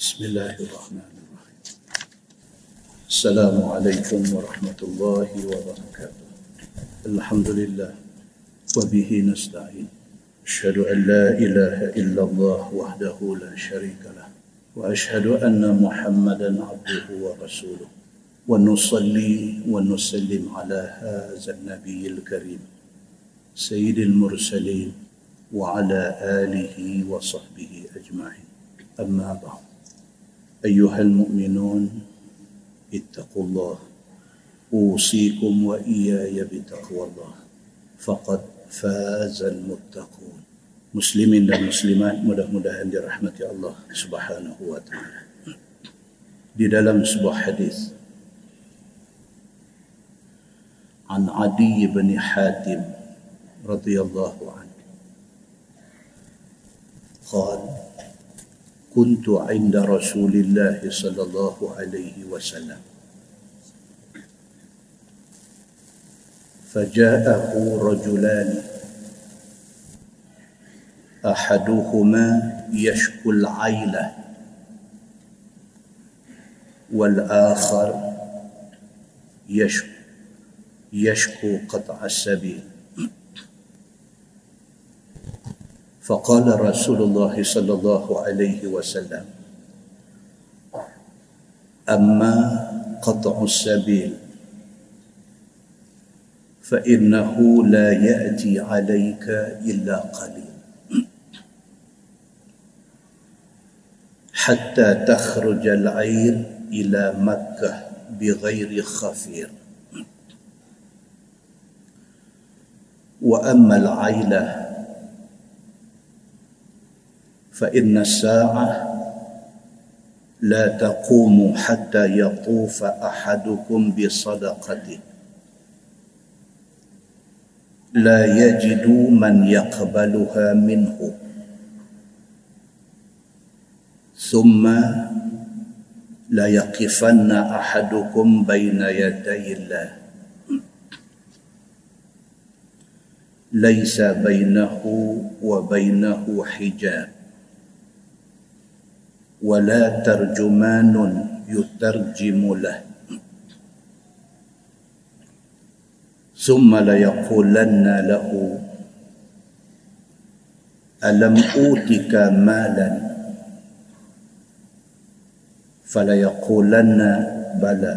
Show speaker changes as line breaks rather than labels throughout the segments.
بسم الله الرحمن الرحيم. السلام عليكم ورحمة الله وبركاته. الحمد لله. وبه نستعين. أشهد أن لا إله إلا الله وحده لا شريك له. وأشهد أن محمدا عبده ورسوله. ونصلي ونسلم على هذا النبي الكريم. سيد المرسلين وعلى آله وصحبه أجمعين. أما بعد. أيها المؤمنون اتقوا الله. أوصيكم وإياي بتقوى الله. فقد فاز المتقون. مسلمين ومسلمات mudah-mudahan dirahmati Allah الله سبحانه وتعالى. Di dalam sebuah حديث عن عدي بن حاتم رضي الله عنه. قال كنت عند رسول الله صلى الله عليه وسلم. فجاءه رجلان. أحدهما يشكو العيله والآخر يشكو يشكو قطع السبيل. فقال رسول الله صلى الله عليه وسلم أما قطع السبيل فإنه لا يأتي عليك إلا قليل. حتى تخرج العير إلى مكة بغير خفير. وأما العيلة فإن الساعة لا تقوم حتى يطوف أحدكم بصدقته. لا يجد من يقبلها منه. ثم لا يقفن أحدكم بين يدي الله. ليس بينه وبينه حجاب. ولا ترجمان يترجم له. ثم ليقولن له ألم أوتك مالا؟ فليقولن بلى.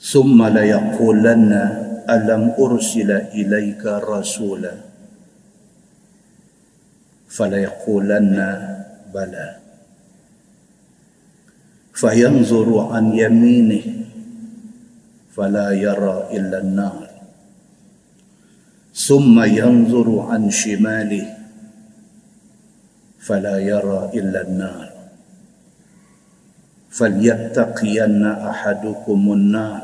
ثم ليقولن ألم أرسل إليك رسولا؟ فليقولن بلى. فينظر عن يمينه فلا يرى إلا النار. ثم ينظر عن شماله فلا يرى إلا النار. فليتقين أحدكم النار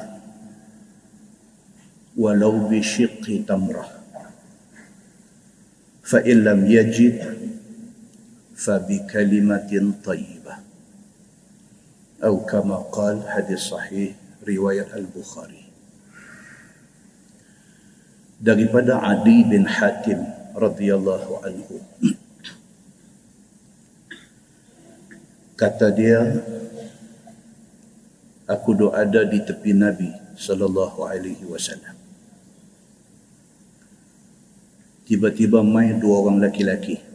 ولو بشق فإن لم يجد فبكلمة طيبة. أو كما قال حديث صحيح رواية البخاري. daripada Adi bin Hatim radhiyallahu anhu kata dia aku doa ada di tepi Nabi sallallahu alaihi wasallam tiba-tiba mai dua orang laki-laki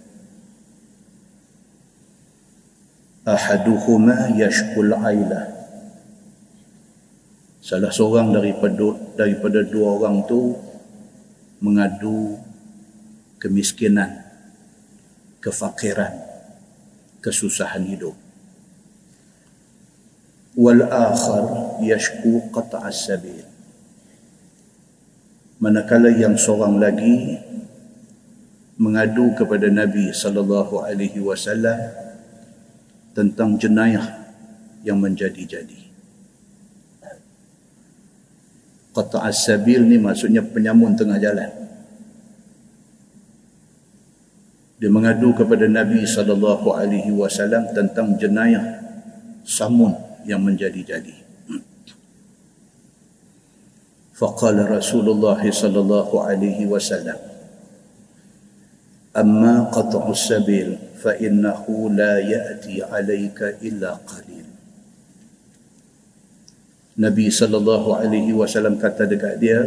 ahaduhuma yashkul aila. Salah seorang daripada daripada dua orang tu mengadu kemiskinan kefakiran kesusahan hidup. Wal akhar yashku qata' as-sabil manakala yang seorang lagi mengadu kepada Nabi sallallahu alaihi wasallam tentang jenayah yang menjadi-jadi. Qata' as-sabil ni maksudnya penyamun tengah jalan. Dia mengadu kepada Nabi sallallahu alaihi wasallam tentang jenayah samun yang menjadi-jadi. Faqala Rasulullah sallallahu alaihi wasallam amma qat'u sabil fa innahu la ya'ti 'alayka illa qalil. Nabi sallallahu alaihi wasallam kata dekat dia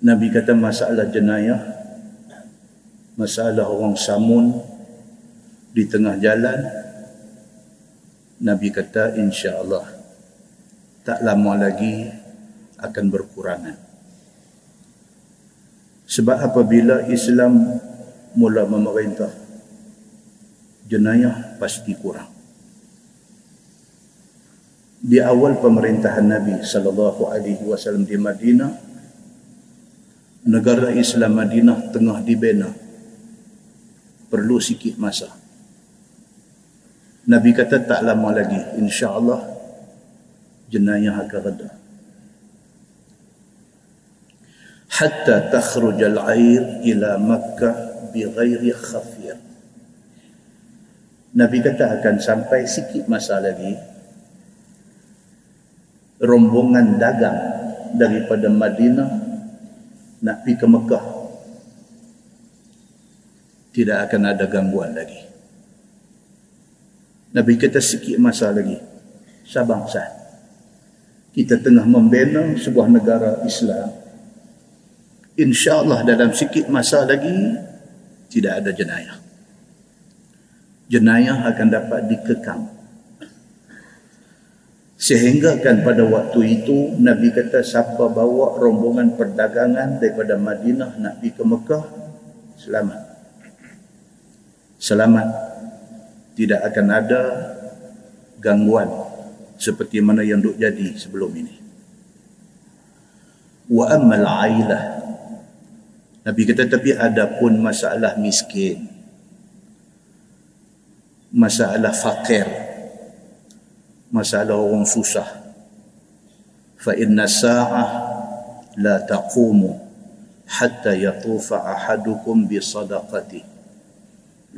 Nabi kata masalah jenayah masalah orang samun di tengah jalan Nabi kata insya-Allah tak lama lagi akan berkurangan sebab apabila Islam mula memerintah, jenayah pasti kurang. Di awal pemerintahan Nabi sallallahu alaihi wasallam di Madinah, negara Islam Madinah tengah dibina. Perlu sikit masa. Nabi kata tak lama lagi insya-Allah jenayah akan reda. Hatta takhruj al-air ila Makkah bighairi khafir. Nabi kata akan sampai sikit masa lagi rombongan dagang daripada Madinah nak pergi ke Mekah tidak akan ada gangguan lagi. Nabi kata sikit masa lagi sabang sah. Kita tengah membina sebuah negara Islam insyaAllah dalam sikit masa lagi tidak ada jenayah. Jenayah akan dapat dikekang. Sehingga kan pada waktu itu Nabi kata siapa bawa rombongan perdagangan daripada Madinah nak pergi ke Mekah selamat. Selamat. Tidak akan ada gangguan seperti mana yang duk jadi sebelum ini. Wa ammal ailah Nabi kata tapi ada pun masalah miskin. Masalah fakir. Masalah orang susah. Fa inna sa'ah la taqumu hatta yatufa ahadukum bi sadaqati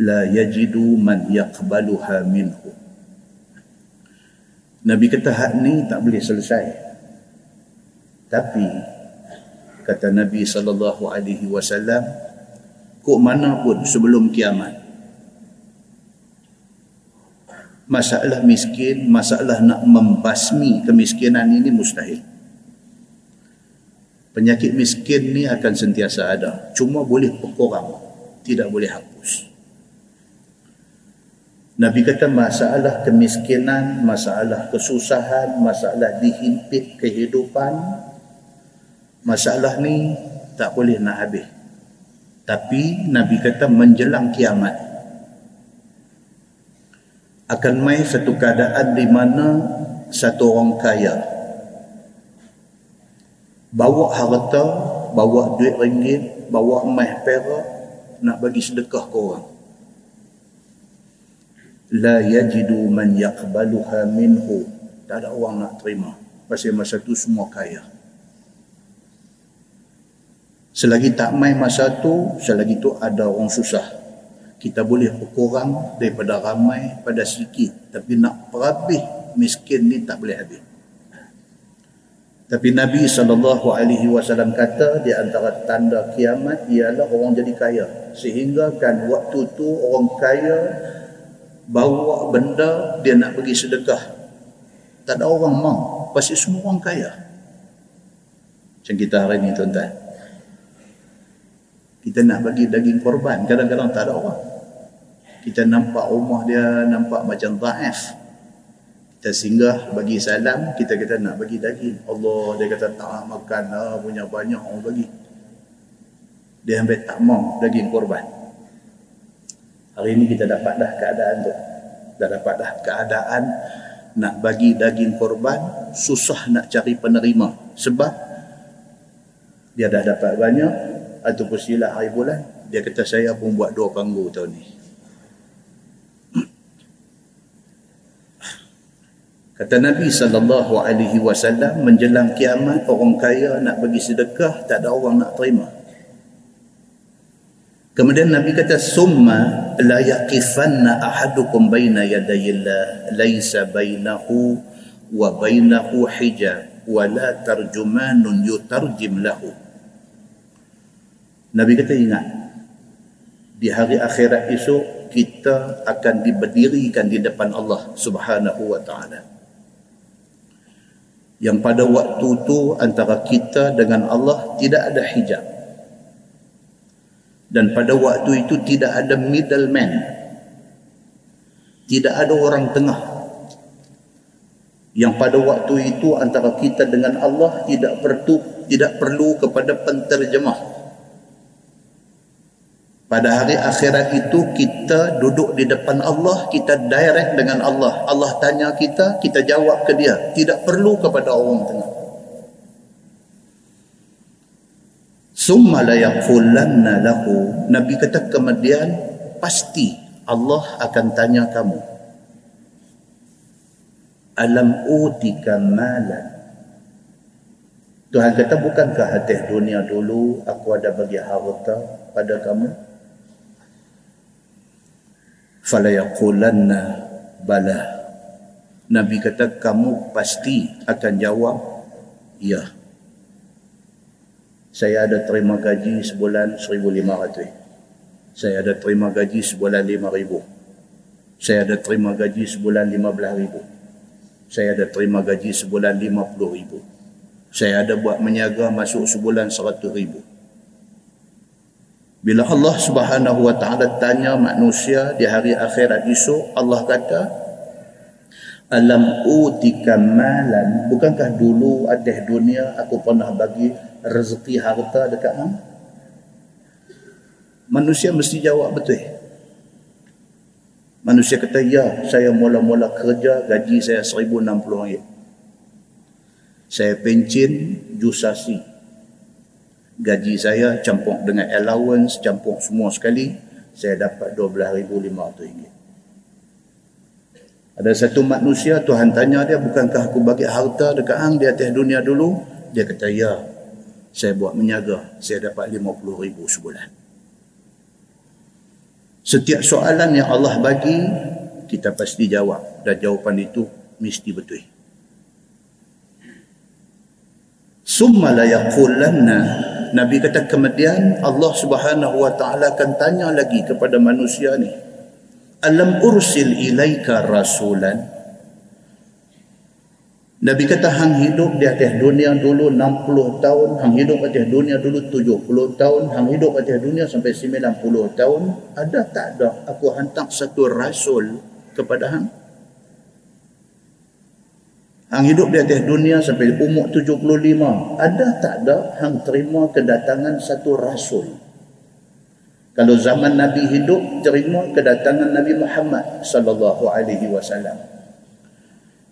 la yajidu man yaqbaluha minhu. Nabi kata hak ni tak boleh selesai. Tapi kata Nabi sallallahu alaihi wasallam kok mana pun sebelum kiamat masalah miskin masalah nak membasmi kemiskinan ini mustahil. Penyakit miskin ni akan sentiasa ada. Cuma boleh berkurang tidak boleh hapus. Nabi kata masalah kemiskinan, masalah kesusahan, masalah dihimpit kehidupan masalah ni tak boleh nak habis. Tapi Nabi kata menjelang kiamat akan mai satu keadaan di mana satu orang kaya bawa harta bawa duit ringgit bawa emas perak nak bagi sedekah ke orang. La yajidu man yaqbaluha minhu. Tak ada orang nak terima. Pasal masa tu semua kaya Selagi tak main masa tu, selagi tu ada orang susah. Kita boleh berkurang daripada ramai pada sikit. Tapi nak perhabis miskin ni tak boleh habis. Tapi Nabi SAW kata di antara tanda kiamat ialah orang jadi kaya. Sehingga kan waktu tu orang kaya bawa benda dia nak pergi sedekah. Tak ada orang mau. Pasti semua orang kaya. Macam kita hari ni tuan-tuan kita nak bagi daging korban kadang-kadang tak ada orang. Kita nampak rumah dia nampak macam dhaif kita singgah bagi salam kita kata nak bagi daging. Allah dia kata tak makan lah punya banyak orang bagi. Dia ambil tak mau daging korban. Hari ini kita dapat dah keadaan tu. Dah dapat dah keadaan nak bagi daging korban susah nak cari penerima. Sebab dia dah dapat banyak ataupun silah hari bulan. Dia kata saya pun buat dua panggung tahun ni. Kata Nabi sallallahu alaihi wasallam menjelang kiamat orang kaya nak bagi sedekah tak ada orang nak terima. Kemudian Nabi kata summa la yaqifanna ahadukum baina yadayillah laisa bainahu wa bainahu hijab wa la tarjumanun yutarjim lahu Nabi kata ingat di hari akhirat esok kita akan diberdirikan di depan Allah Subhanahu wa taala. Yang pada waktu itu antara kita dengan Allah tidak ada hijab. Dan pada waktu itu tidak ada middleman. Tidak ada orang tengah. Yang pada waktu itu antara kita dengan Allah tidak perlu tidak perlu kepada penterjemah pada hari akhirat itu kita duduk di depan Allah, kita direct dengan Allah. Allah tanya kita, kita jawab ke dia. Tidak perlu kepada orang tengah. Summa la yaqulanna lahu. Nabi kata kemudian pasti Allah akan tanya kamu. Alam utika malan. Tuhan kata bukankah hati dunia dulu aku ada bagi harta pada kamu? Falayaqulanna bala. Nabi kata kamu pasti akan jawab ya. Saya ada terima gaji sebulan 1500 saya ada terima gaji sebulan 5000 saya ada terima gaji sebulan 15000 saya ada terima gaji sebulan 50000 saya ada buat menyaga masuk sebulan 100000 bila Allah Subhanahu wa taala tanya manusia di hari akhirat esok, Allah kata, "Alam utika malan?" Bukankah dulu atas dunia aku pernah bagi rezeki harta dekat hang? Manusia mesti jawab betul. Manusia kata, "Ya, saya mula-mula kerja gaji saya 1060 ringgit." Saya pencin jusasi gaji saya campur dengan allowance campur semua sekali saya dapat 12,500 ringgit ada satu manusia Tuhan tanya dia bukankah aku bagi harta dekat hang di atas dunia dulu? Dia kata ya saya buat menyaga saya dapat 50 ribu sebulan. Setiap soalan yang Allah bagi kita pasti jawab. Dan jawapan itu mesti betul summa la yaqulanna Nabi kata kemudian Allah Subhanahu wa taala akan tanya lagi kepada manusia ni. Alam ursil ilaika rasulan? Nabi kata hang hidup di atas dunia dulu 60 tahun, hang hidup di atas dunia dulu 70 tahun, hang hidup di atas dunia sampai 90 tahun, ada tak ada aku hantar satu rasul kepada hang? Hang hidup di atas dunia sampai umur 75. Ada tak ada hang terima kedatangan satu rasul? Kalau zaman Nabi hidup terima kedatangan Nabi Muhammad sallallahu alaihi wasallam.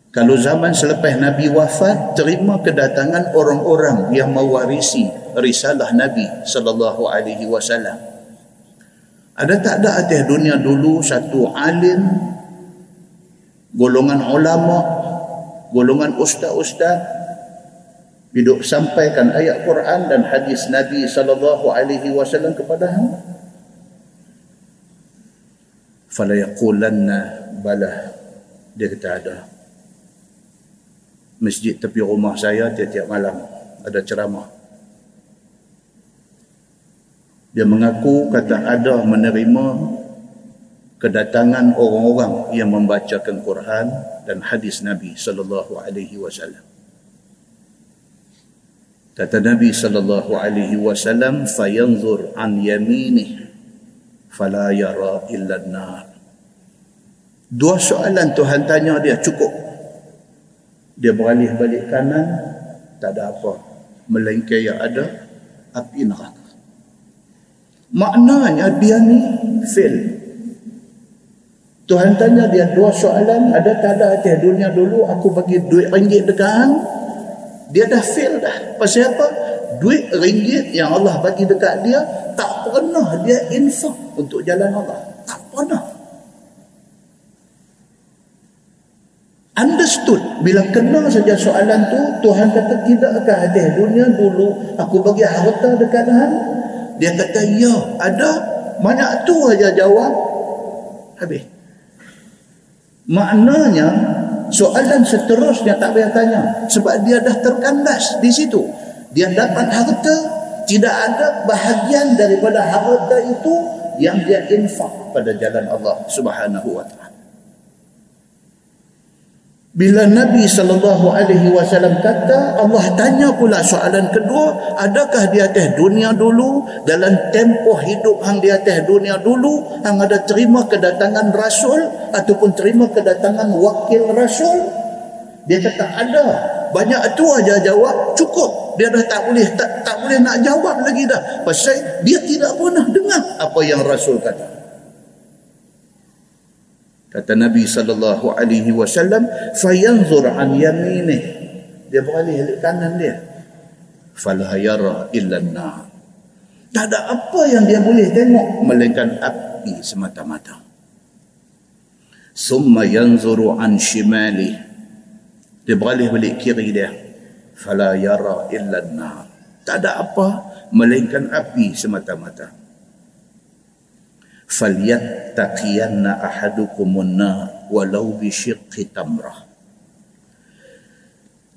Kalau zaman selepas Nabi wafat terima kedatangan orang-orang yang mewarisi risalah Nabi sallallahu alaihi wasallam. Ada tak ada atas dunia dulu satu alim golongan ulama golongan ustaz-ustaz hidup sampaikan ayat Quran dan hadis Nabi sallallahu alaihi wasallam kepada hang fala yaqulanna bala dia kata ada. Masjid tepi rumah saya tiap-tiap malam ada ceramah. Dia mengaku kata ada menerima kedatangan orang-orang yang membacakan Quran dan hadis Nabi sallallahu alaihi wasallam. Kata Nabi sallallahu alaihi wasallam, "Fayanzur an yaminih fala yara illa an-nar." Dua soalan Tuhan tanya dia cukup. Dia beralih balik kanan, tak ada apa. Melainkan yang ada api neraka. Maknanya dia ni fail Tuhan tanya dia dua soalan, ada tak ada atas dunia dulu aku bagi duit ringgit dekat hang? Dia dah fail dah. Pasal apa? Duit ringgit yang Allah bagi dekat dia tak pernah dia infak untuk jalan Allah. Tak pernah. Understood bila kena saja soalan tu Tuhan kata tidak akan ada dunia dulu aku bagi harta dekat hang dia kata ya ada banyak tu aja jawab habis Maknanya soalan seterusnya tak payah tanya sebab dia dah terkandas di situ. Dia dapat harta, tidak ada bahagian daripada harta itu yang dia infak pada jalan Allah Subhanahu wa taala. Bila Nabi sallallahu alaihi wasallam kata Allah tanya pula soalan kedua, adakah di atas dunia dulu dalam tempoh hidup hang di atas dunia dulu hang ada terima kedatangan rasul ataupun terima kedatangan wakil rasul? Dia kata ada. Banyak tu aja jawab cukup. Dia dah tak boleh tak, tak boleh nak jawab lagi dah. Pasal dia tidak pernah dengar apa yang rasul kata. Kata Nabi sallallahu alaihi wasallam, "Fayanzur an yaminih." Dia beralih ke kanan dia. Fala yara illa an Tak ada apa yang dia boleh tengok melainkan api semata-mata. Summa yanzuru an shimali. Dia beralih balik kiri dia. Fala yara illa an Tak ada apa melainkan api semata-mata falyattaqiyanna ahadukumun nar walau bi syiqqi tamrah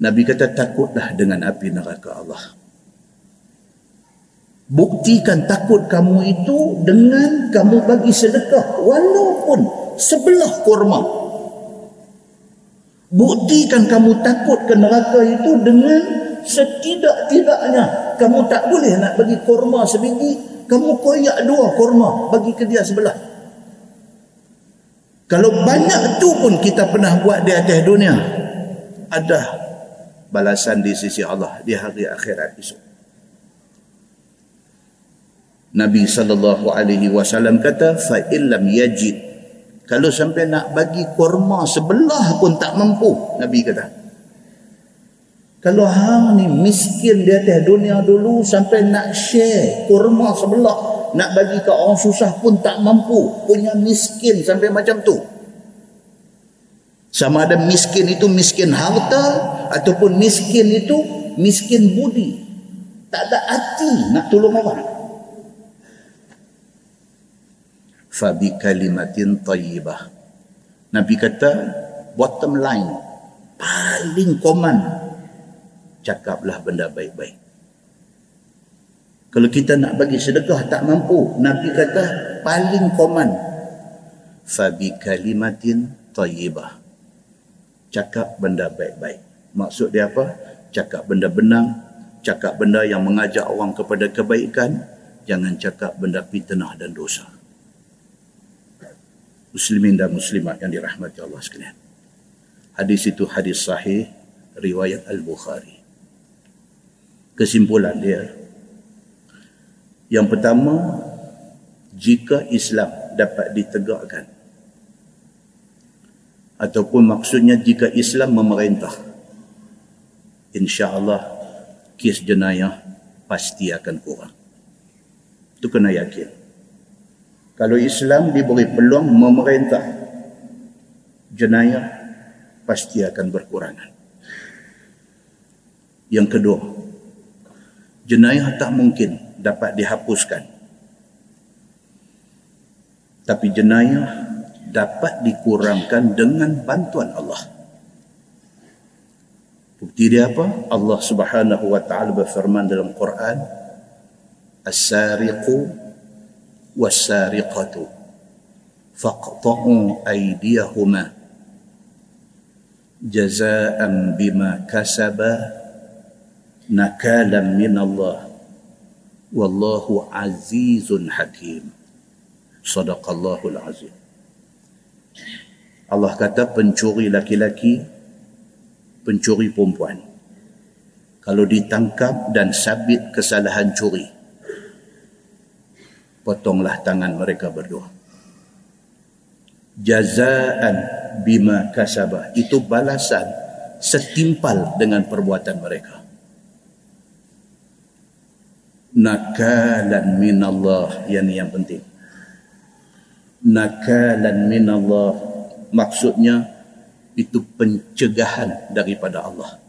Nabi kata takutlah dengan api neraka Allah. Buktikan takut kamu itu dengan kamu bagi sedekah walaupun sebelah kurma. Buktikan kamu takut ke neraka itu dengan setidak-tidaknya kamu tak boleh nak bagi kurma sebiji kamu koyak dua kurma bagi ke dia sebelah. Kalau banyak tu pun kita pernah buat di atas dunia ada balasan di sisi Allah di hari akhirat esok. Nabi sallallahu alaihi wasallam kata fa illam yajid. Kalau sampai nak bagi kurma sebelah pun tak mampu Nabi kata kalau hang ni miskin di atas dunia dulu sampai nak share kurma sebelah, nak bagi ke orang susah pun tak mampu, punya miskin sampai macam tu. Sama ada miskin itu miskin harta ataupun miskin itu miskin budi. Tak ada hati nak tolong orang. Fabi kalimatin tayyibah. Nabi kata bottom line paling common cakaplah benda baik-baik. Kalau kita nak bagi sedekah tak mampu, Nabi kata paling koman fabi kalimatin tayyibah. Cakap benda baik-baik. Maksud dia apa? Cakap benda benar, cakap benda yang mengajak orang kepada kebaikan, jangan cakap benda fitnah dan dosa. Muslimin dan muslimat yang dirahmati Allah sekalian. Hadis itu hadis sahih riwayat Al-Bukhari kesimpulan dia. Yang pertama jika Islam dapat ditegakkan ataupun maksudnya jika Islam memerintah insya-Allah kes jenayah pasti akan kurang. Itu kena yakin. Kalau Islam diberi peluang memerintah jenayah pasti akan berkurangan. Yang kedua jenayah tak mungkin dapat dihapuskan. Tapi jenayah dapat dikurangkan dengan bantuan Allah. Bukti dia apa? Allah Subhanahu wa taala berfirman dalam Quran as-sariqu was-sariqatu faqta'u aydiyahuma jazaa'an bima kasaba nakalan min Allah wallahu azizun hakim sadaqallahul azim. Allah kata pencuri laki-laki pencuri perempuan. Kalau ditangkap dan sabit kesalahan curi potonglah tangan mereka berdua. Jazaan bima kasabah itu balasan setimpal dengan perbuatan mereka nakalan min Allah yang yang penting. Nakalan min Allah maksudnya itu pencegahan daripada Allah.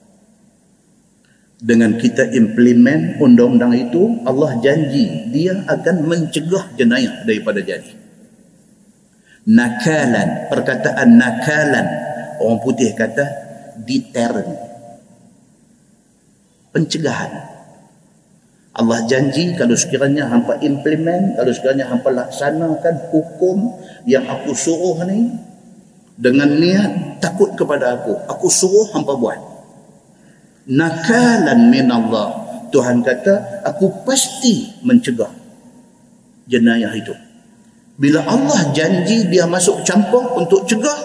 Dengan kita implement undang-undang itu Allah janji dia akan mencegah jenayah daripada jadi. Nakalan perkataan nakalan orang putih kata deterrent. Pencegahan Allah janji kalau sekiranya hampa implement, kalau sekiranya hampa laksanakan hukum yang aku suruh ni dengan niat takut kepada aku, aku suruh hampa buat. Nakalan min Allah. Tuhan kata, aku pasti mencegah jenayah itu. Bila Allah janji dia masuk campur untuk cegah,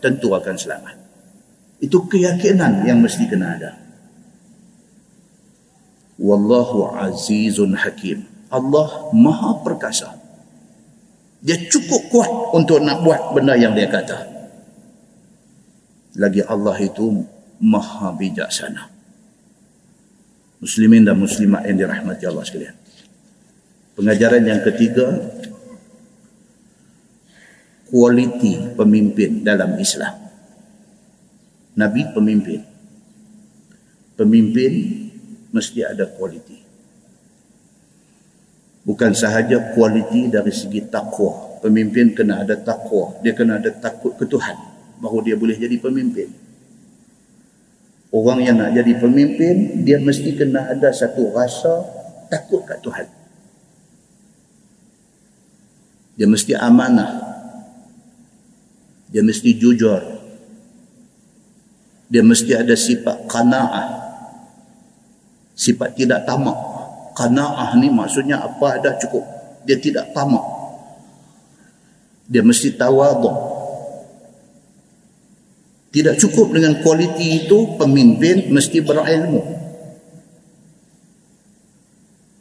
tentu akan selamat. Itu keyakinan yang mesti kena ada. Wallahu azizun hakim. Allah maha perkasa. Dia cukup kuat untuk nak buat benda yang dia kata. Lagi Allah itu maha bijaksana. Muslimin dan muslimat yang dirahmati Allah sekalian. Pengajaran yang ketiga, kualiti pemimpin dalam Islam. Nabi pemimpin. Pemimpin mesti ada kualiti. Bukan sahaja kualiti dari segi takwa. Pemimpin kena ada takwa. Dia kena ada takut ke Tuhan. Baru dia boleh jadi pemimpin. Orang yang nak jadi pemimpin, dia mesti kena ada satu rasa takut ke Tuhan. Dia mesti amanah. Dia mesti jujur. Dia mesti ada sifat kana'ah sifat tidak tamak. Qanaah ni maksudnya apa ada cukup. Dia tidak tamak. Dia mesti tawaduk tidak cukup dengan kualiti itu pemimpin mesti berilmu.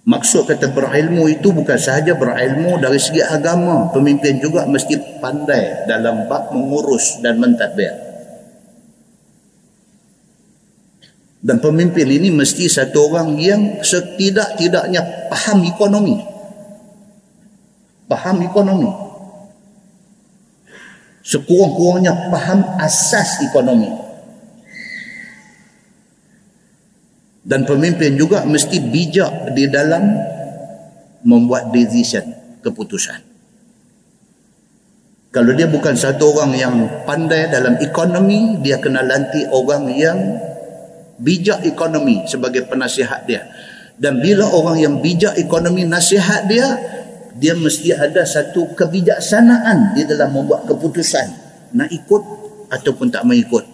Maksud kata berilmu itu bukan sahaja berilmu dari segi agama. Pemimpin juga mesti pandai dalam bab mengurus dan mentadbir Dan pemimpin ini mesti satu orang yang setidak-tidaknya faham ekonomi. Faham ekonomi. Sekurang-kurangnya faham asas ekonomi. Dan pemimpin juga mesti bijak di dalam membuat decision, keputusan. Kalau dia bukan satu orang yang pandai dalam ekonomi, dia kena lantik orang yang bijak ekonomi sebagai penasihat dia. Dan bila orang yang bijak ekonomi nasihat dia dia mesti ada satu kebijaksanaan di dalam membuat keputusan nak ikut ataupun tak mengikut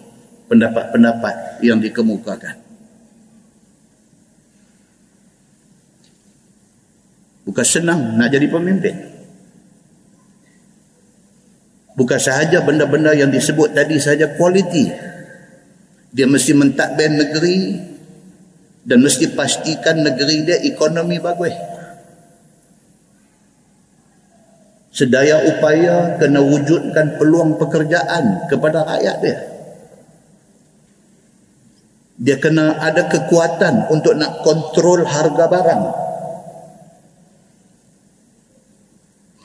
pendapat-pendapat yang dikemukakan. Bukan senang nak jadi pemimpin. Bukan sahaja benda-benda yang disebut tadi sahaja kualiti dia mesti mentadbir negeri dan mesti pastikan negeri dia ekonomi bagus. Sedaya upaya kena wujudkan peluang pekerjaan kepada rakyat dia. Dia kena ada kekuatan untuk nak kontrol harga barang.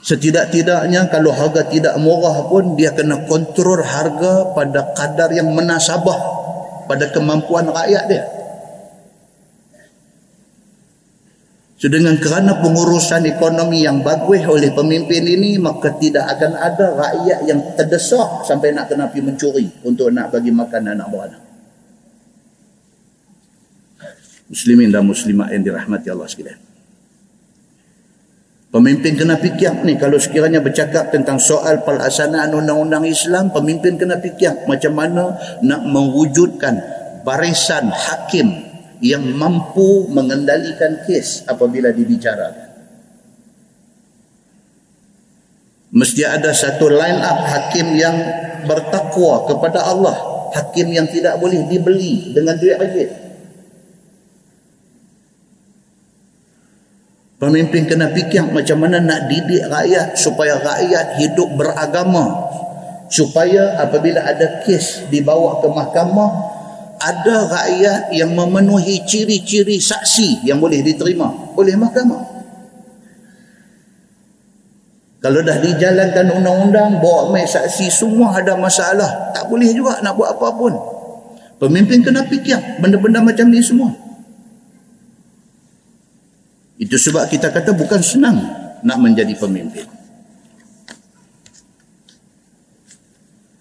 Setidak-tidaknya kalau harga tidak murah pun dia kena kontrol harga pada kadar yang menasabah pada kemampuan rakyat dia. So dengan kerana pengurusan ekonomi yang bagus oleh pemimpin ini maka tidak akan ada rakyat yang terdesak sampai nak kena pergi mencuri untuk nak bagi makan anak beranak. Muslimin dan muslimat yang dirahmati Allah sekalian. Pemimpin kena fikir ni kalau sekiranya bercakap tentang soal pelaksanaan undang-undang Islam, pemimpin kena fikir macam mana nak mewujudkan barisan hakim yang mampu mengendalikan kes apabila dibicarakan. Mesti ada satu line up hakim yang bertakwa kepada Allah, hakim yang tidak boleh dibeli dengan duit ringgit. Pemimpin kena fikir macam mana nak didik rakyat supaya rakyat hidup beragama. Supaya apabila ada kes dibawa ke mahkamah, ada rakyat yang memenuhi ciri-ciri saksi yang boleh diterima oleh mahkamah. Kalau dah dijalankan undang-undang, bawa mai saksi semua ada masalah. Tak boleh juga nak buat apa pun. Pemimpin kena fikir benda-benda macam ni semua. Itu sebab kita kata bukan senang nak menjadi pemimpin.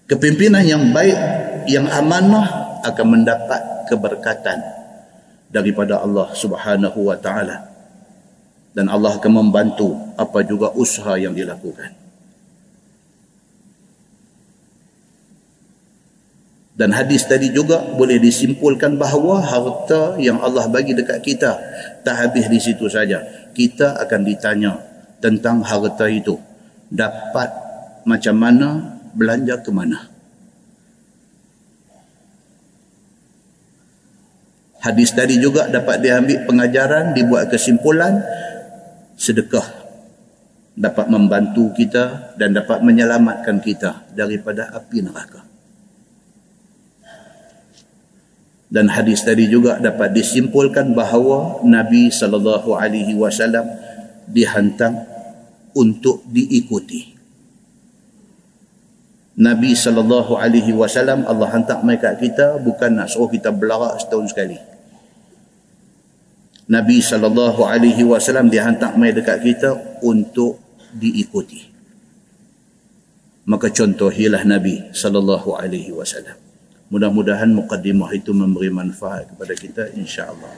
Kepimpinan yang baik, yang amanah akan mendapat keberkatan daripada Allah Subhanahu wa taala. dan Allah akan membantu apa juga usaha yang dilakukan. Dan hadis tadi juga boleh disimpulkan bahawa harta yang Allah bagi dekat kita tak habis di situ saja. Kita akan ditanya tentang harta itu. Dapat macam mana, belanja ke mana. Hadis tadi juga dapat diambil pengajaran, dibuat kesimpulan sedekah dapat membantu kita dan dapat menyelamatkan kita daripada api neraka. Dan hadis tadi juga dapat disimpulkan bahawa Nabi sallallahu alaihi wasallam dihantar untuk diikuti. Nabi sallallahu alaihi wasallam Allah hantar kat kita bukan nak suruh kita belarak setahun sekali. Nabi sallallahu alaihi wasallam dihantar mai dekat kita untuk diikuti. Maka contohilah Nabi sallallahu alaihi wasallam. Mudah-mudahan mukaddimah itu memberi manfaat kepada kita insya-Allah.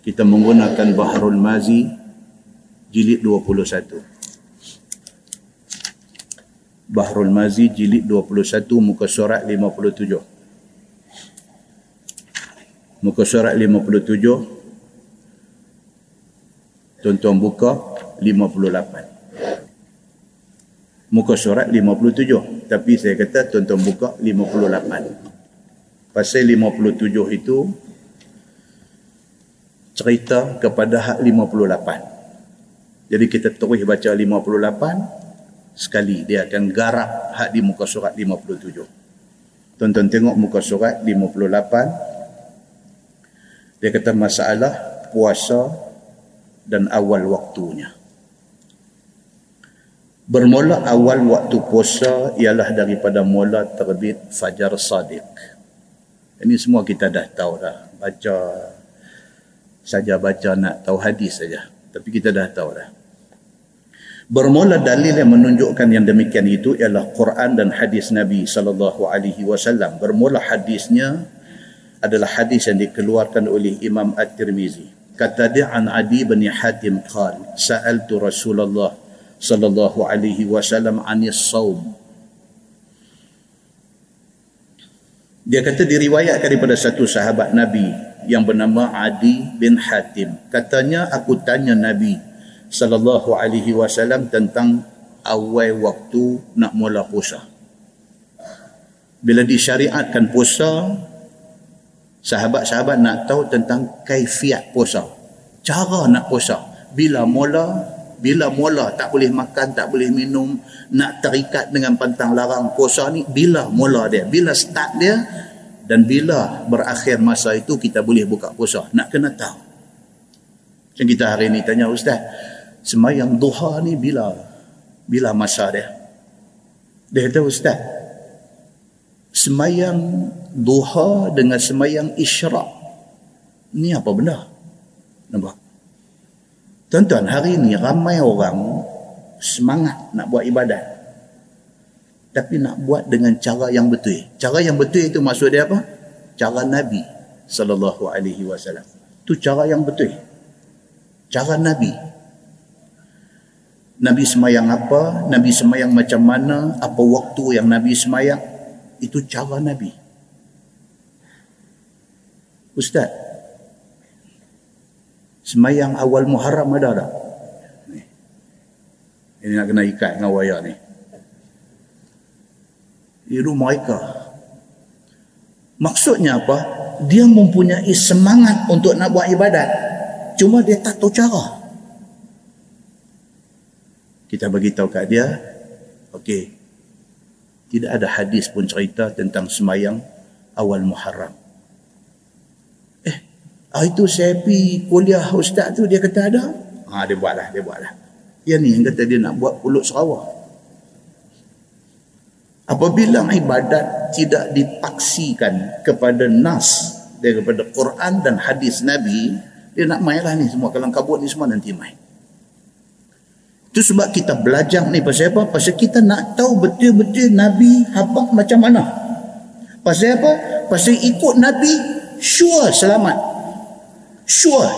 Kita menggunakan Bahrul Mazi jilid 21. Bahrul Mazi jilid 21 muka surat 57. Muka surat 57 Tuan-tuan buka 58. Muka surat 57. Tapi saya kata tuan-tuan buka 58. Pasal 57 itu cerita kepada hak 58. Jadi kita terus baca 58 sekali dia akan garap hak di muka surat 57. Tuan-tuan tengok muka surat 58. Dia kata masalah puasa dan awal waktunya. Bermula awal waktu puasa ialah daripada mula terbit fajar sadiq. Ini semua kita dah tahu dah. Baca saja baca nak tahu hadis saja. Tapi kita dah tahu dah. Bermula dalil yang menunjukkan yang demikian itu ialah Quran dan hadis Nabi sallallahu alaihi wasallam. Bermula hadisnya adalah hadis yang dikeluarkan oleh Imam At-Tirmizi kata dia an Adi bin Hatim qal sa'altu Rasulullah sallallahu alaihi wasallam anis saum. Dia kata diriwayatkan daripada satu sahabat Nabi yang bernama Adi bin Hatim. Katanya aku tanya Nabi sallallahu alaihi wasallam tentang awal waktu nak mula puasa. Bila disyariatkan puasa sahabat-sahabat nak tahu tentang kaifiat puasa. Cara nak puasa. Bila mula bila mula tak boleh makan tak boleh minum nak terikat dengan pantang larang puasa ni bila mula dia? Bila start dia? Dan bila berakhir masa itu kita boleh buka puasa. Nak kena tahu. Macam kita hari ni tanya ustaz semayang duha ni bila? Bila masa dia? Dia kata ustaz semayang duha dengan semayang isyraq ni apa benda? Nampak tuan-tuan hari ni ramai orang semangat nak buat ibadat. Tapi nak buat dengan cara yang betul. Cara yang betul itu maksud dia apa? Cara nabi sallallahu alaihi wasallam. Tu cara yang betul. Cara nabi. Nabi semayang apa, Nabi semayang macam mana, apa waktu yang Nabi semayang, itu cara Nabi. Ustaz, semayang awal Muharram ada tak? Ini nak kena ikat dengan wayar ni. Itu mereka. Maksudnya apa? Dia mempunyai semangat untuk nak buat ibadat. Cuma dia tak tahu cara. Kita bagi tahu kat dia, okey, tidak ada hadis pun cerita tentang semayang awal Muharram. Ah itu saya pergi kuliah ustaz tu dia kata ada. Ha, dia buatlah, dia buatlah. Dia ni yang kata dia nak buat pulut Sarawak. Apabila ibadat tidak dipaksikan kepada nas daripada Quran dan hadis Nabi, dia nak mainlah ni semua kalang kabut ni semua nanti main. Itu sebab kita belajar ni pasal apa? Pasal kita nak tahu betul-betul Nabi habaq macam mana. Pasal apa? Pasal ikut Nabi sure selamat. Sure.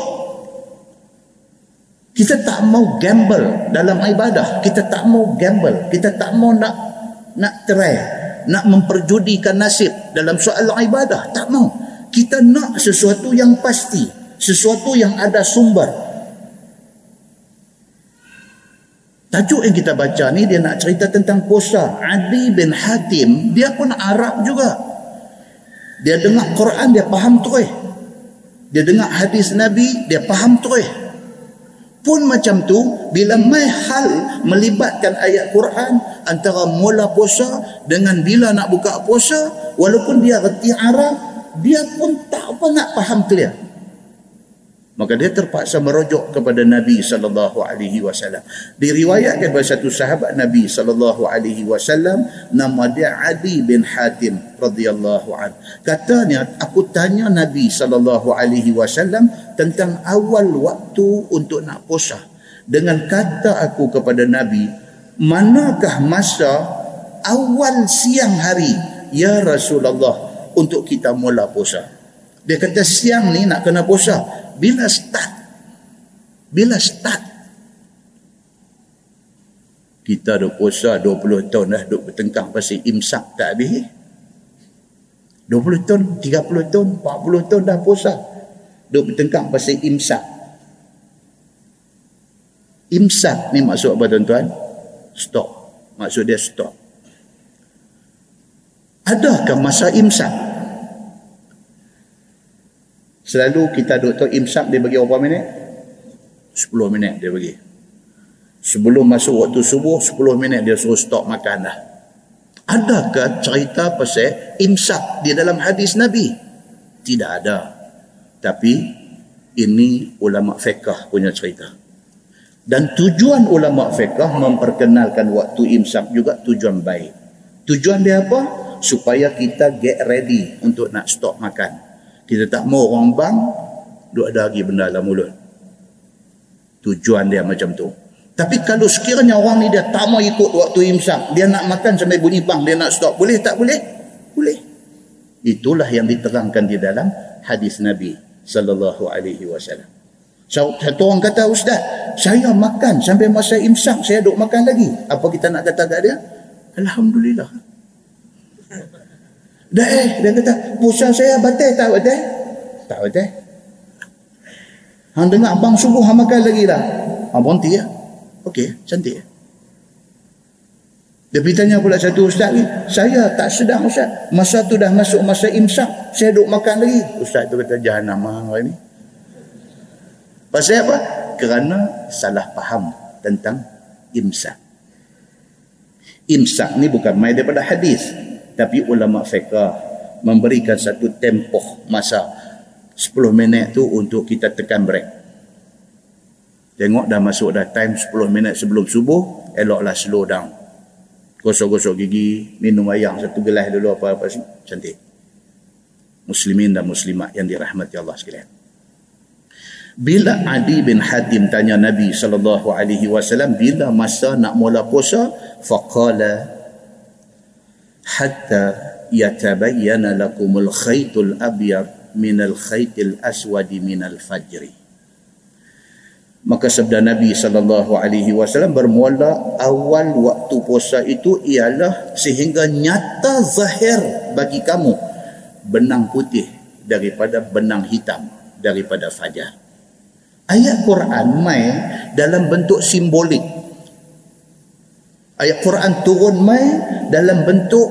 kita tak mau gamble dalam ibadah kita tak mau gamble kita tak mau nak nak try nak memperjudikan nasib dalam soal ibadah tak mau kita nak sesuatu yang pasti sesuatu yang ada sumber Tajuk yang kita baca ni dia nak cerita tentang puasa. Adi bin Hatim, dia pun Arab juga. Dia dengar Quran, dia faham terus. Dia dengar hadis Nabi, dia faham terus. Pun macam tu, bila mai hal melibatkan ayat Quran antara mula puasa dengan bila nak buka puasa, walaupun dia reti Arab, dia pun tak apa nak faham clear maka dia terpaksa merujuk kepada Nabi sallallahu alaihi wasallam. Diriwayatkan bahawa satu sahabat Nabi sallallahu alaihi wasallam nama dia Adi bin Hatim radhiyallahu an. Katanya aku tanya Nabi sallallahu alaihi wasallam tentang awal waktu untuk nak puasa. Dengan kata aku kepada Nabi, manakah masa awal siang hari ya Rasulullah untuk kita mula puasa? Dia kata siang ni nak kena puasa. Bila start? Bila start? Kita dah puasa 20 tahun dah duk bertengkar pasal imsak tak habis 20 tahun 30 tahun 40 tahun dah puasa duk bertengkar pasal imsak. Imsak ni maksud apa tuan-tuan? Stop. Maksud dia stop. Adakah masa imsak Selalu kita doktor imsak dia bagi berapa minit? 10 minit dia bagi. Sebelum masuk waktu subuh 10 minit dia suruh stop makan dah. Adakah cerita pasal imsak di dalam hadis Nabi? Tidak ada. Tapi ini ulama fiqh punya cerita. Dan tujuan ulama fiqh memperkenalkan waktu imsak juga tujuan baik. Tujuan dia apa? Supaya kita get ready untuk nak stop makan. Kita tak mau orang bang duk ada lagi benda dalam mulut. Tujuan dia macam tu. Tapi kalau sekiranya orang ni dia tak mau ikut waktu imsak, dia nak makan sampai bunyi bang, dia nak stop. Boleh tak boleh? Boleh. Itulah yang diterangkan di dalam hadis Nabi sallallahu alaihi wasallam. Satu orang kata, Ustaz, saya makan sampai masa imsak, saya duk makan lagi. Apa kita nak kata kat dia? Alhamdulillah. Dah eh, dia kata, puasa saya batal tak batal? Tak batal. Hang dengar abang subuh hang makan lagi dah. Hang berhenti ya. Okey, cantik. Dia pergi pula satu ustaz ni, saya tak sedang ustaz. Masa tu dah masuk masa imsak, saya duduk makan lagi. Ustaz tu kata jahanam hari ni. Pasal apa? Kerana salah faham tentang imsak. Imsak ni bukan main daripada hadis tapi ulama fiqh memberikan satu tempoh masa 10 minit tu untuk kita tekan break. Tengok dah masuk dah time 10 minit sebelum subuh eloklah slow down. Gosok-gosok gigi minum ayam satu gelas dulu apa-apa cantik. Muslimin dan muslimat yang dirahmati Allah sekalian. Bila Adi bin Hatim tanya Nabi sallallahu alaihi wasallam bila masa nak mula puasa faqala hatta yatabayyana lakumul khaytul abyad minal khaytil aswadi minal fajri. Maka sabda Nabi sallallahu alaihi wasallam bermula awal waktu puasa itu ialah sehingga nyata zahir bagi kamu benang putih daripada benang hitam daripada fajar. Ayat Quran mai dalam bentuk simbolik ayat Quran turun mai dalam bentuk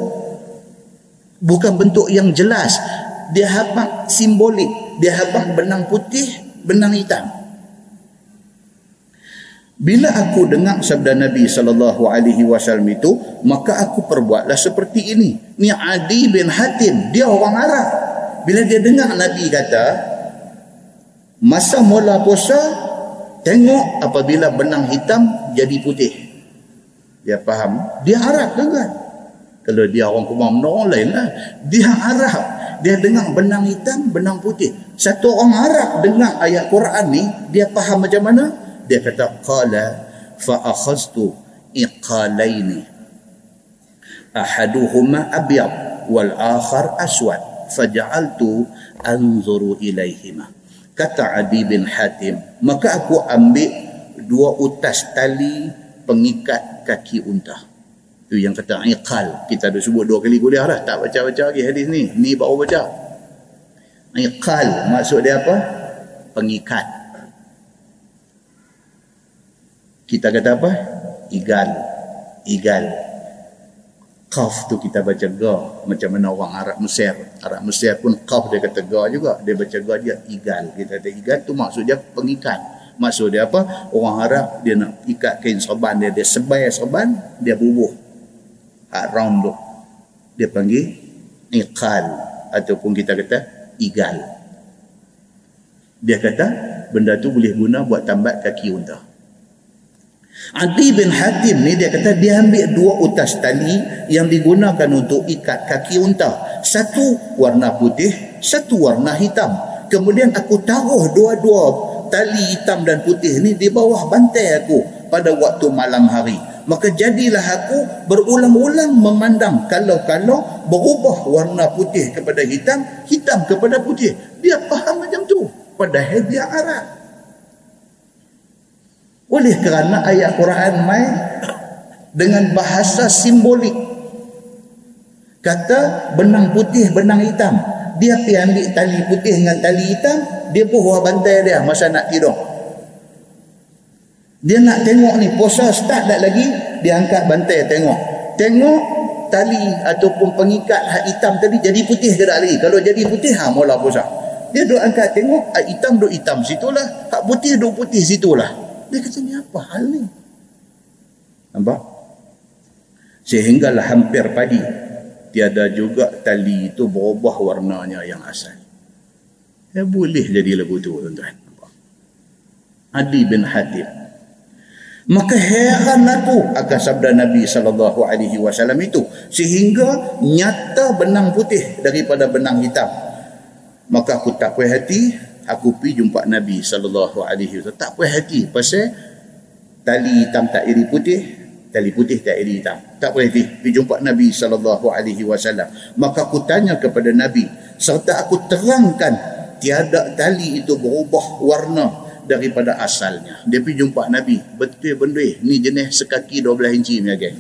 bukan bentuk yang jelas. Dia habaq simbolik. Dia habaq benang putih benang hitam. Bila aku dengar sabda Nabi sallallahu alaihi wasallam itu maka aku perbuatlah seperti ini. Ni Adi bin Hatim dia orang Arab. Bila dia dengar Nabi kata masa mula puasa tengok apabila benang hitam jadi putih dia faham? Dia Arab kan kalau dia orang kumam orang lain lah. Dia Arab dia dengar benang hitam benang putih. Satu orang Arab dengar ayat Quran ni dia faham macam mana? Dia kata qala fa akhadtu iqalaini ahaduhuma abyad wal akhar aswad faja'altu anzuru ilaihima. Kata Adi bin Hatim maka aku ambil dua utas tali pengikat kaki unta. Itu yang kata iqal. Kita ada sebut dua kali kuliah dah. Tak baca-baca lagi hadis ni. Ni baru baca. Iqal maksud dia apa? Pengikat. Kita kata apa? Igal. Igal. Qaf tu kita baca ga. Macam mana orang Arab Mesir. Arab Mesir pun qaf dia kata ga juga. Dia baca ga dia igal. Kita kata igal tu maksud dia pengikat. Maksud dia apa? Orang Arab dia nak ikat kain sorban dia. Dia sebai sorban. Dia bubuh. Hak round tu. Dia panggil iqal. Ataupun kita kata igal. Dia kata benda tu boleh guna buat tambat kaki unta. Adi bin Hatim ni dia kata dia ambil dua utas tali yang digunakan untuk ikat kaki unta. Satu warna putih, satu warna hitam. Kemudian aku taruh dua-dua tali hitam dan putih ni di bawah bantai aku pada waktu malam hari. Maka jadilah aku berulang-ulang memandang kalau-kalau berubah warna putih kepada hitam, hitam kepada putih. Dia faham macam tu. Padahal dia Arab. Oleh kerana ayat Quran main dengan bahasa simbolik. Kata benang putih, benang hitam. Dia pergi ambil tali putih dengan tali hitam, dia buah bantai dia masa nak tidur. Dia nak tengok ni, puasa start tak lagi, dia angkat bantai tengok. Tengok tali ataupun pengikat hak hitam tadi jadi putih ke tak lagi? Kalau jadi putih, ha, mula puasa. Dia duk angkat tengok, hak hitam duk hitam situlah, hak putih duk putih situlah. Dia kata ni apa hal ni? Nampak? Sehinggalah hampir padi. Tiada juga tali itu berubah warnanya yang asal. Ya boleh jadi lagu tu tuan-tuan. Adi bin Hatim. Maka heran aku akan sabda Nabi sallallahu alaihi wasallam itu sehingga nyata benang putih daripada benang hitam. Maka aku tak puas hati aku pergi jumpa Nabi sallallahu alaihi wasallam tak puas hati pasal tali hitam tak iri putih tali putih tak iri hitam. Tak puas hati pergi jumpa Nabi wasallam. Maka aku tanya kepada Nabi serta aku terangkan tiada tali itu berubah warna daripada asalnya. Dia pergi jumpa Nabi betul benda ni jenis sekaki 12 inci ni geng.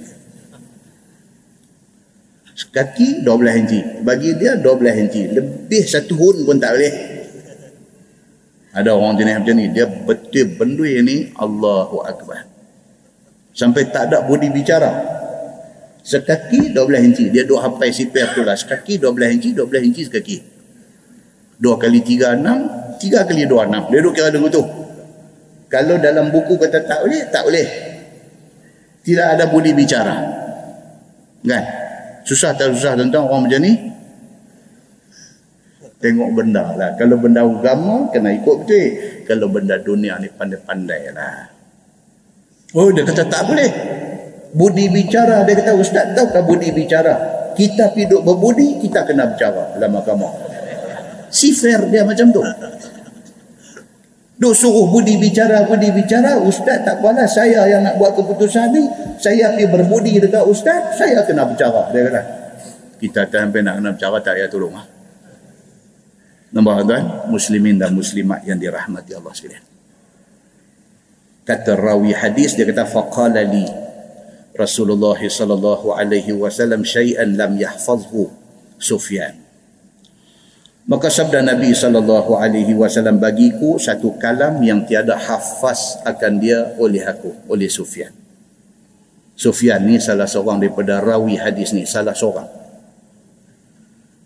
Sekaki 12 inci. Bagi dia 12 inci. Lebih satu hun pun tak boleh. Ada orang jenis macam ni. Dia betul bendui ni Allahu Akbar. Sampai tak ada budi bicara. Sekaki 12 inci. Dia duk hapai sipir tu lah. Sekaki 12 inci, 12 inci sekaki. 2 kali 3, 6. 3 kali 2, 6. Dia duk kira dengan tu. Kalau dalam buku kata tak boleh, tak boleh. Tidak ada budi bicara. Kan? Susah tak susah tentang orang macam ni? tengok benda lah. Kalau benda agama, kena ikut betul. Kalau benda dunia ni pandai-pandai lah. Oh, dia kata tak boleh. Budi bicara. Dia kata, Ustaz tahu tak budi bicara? Kita hidup berbudi, kita kena bicara dalam agama. Si fair dia macam tu. Duk suruh budi bicara, budi bicara. Ustaz tak apalah, saya yang nak buat keputusan ni. Saya pergi berbudi dekat Ustaz, saya kena bicara. Dia kata, kita tak sampai nak kena bicara, tak payah tolong. Ha? Nombor tuan, muslimin dan muslimat yang dirahmati Allah sekalian. Kata rawi hadis dia kata faqala li Rasulullah sallallahu alaihi wasallam syai'an lam yahfazhu Sufyan. Maka sabda Nabi sallallahu alaihi wasallam bagiku satu kalam yang tiada hafaz akan dia oleh aku, oleh Sufyan. Sufyan ni salah seorang daripada rawi hadis ni, salah seorang.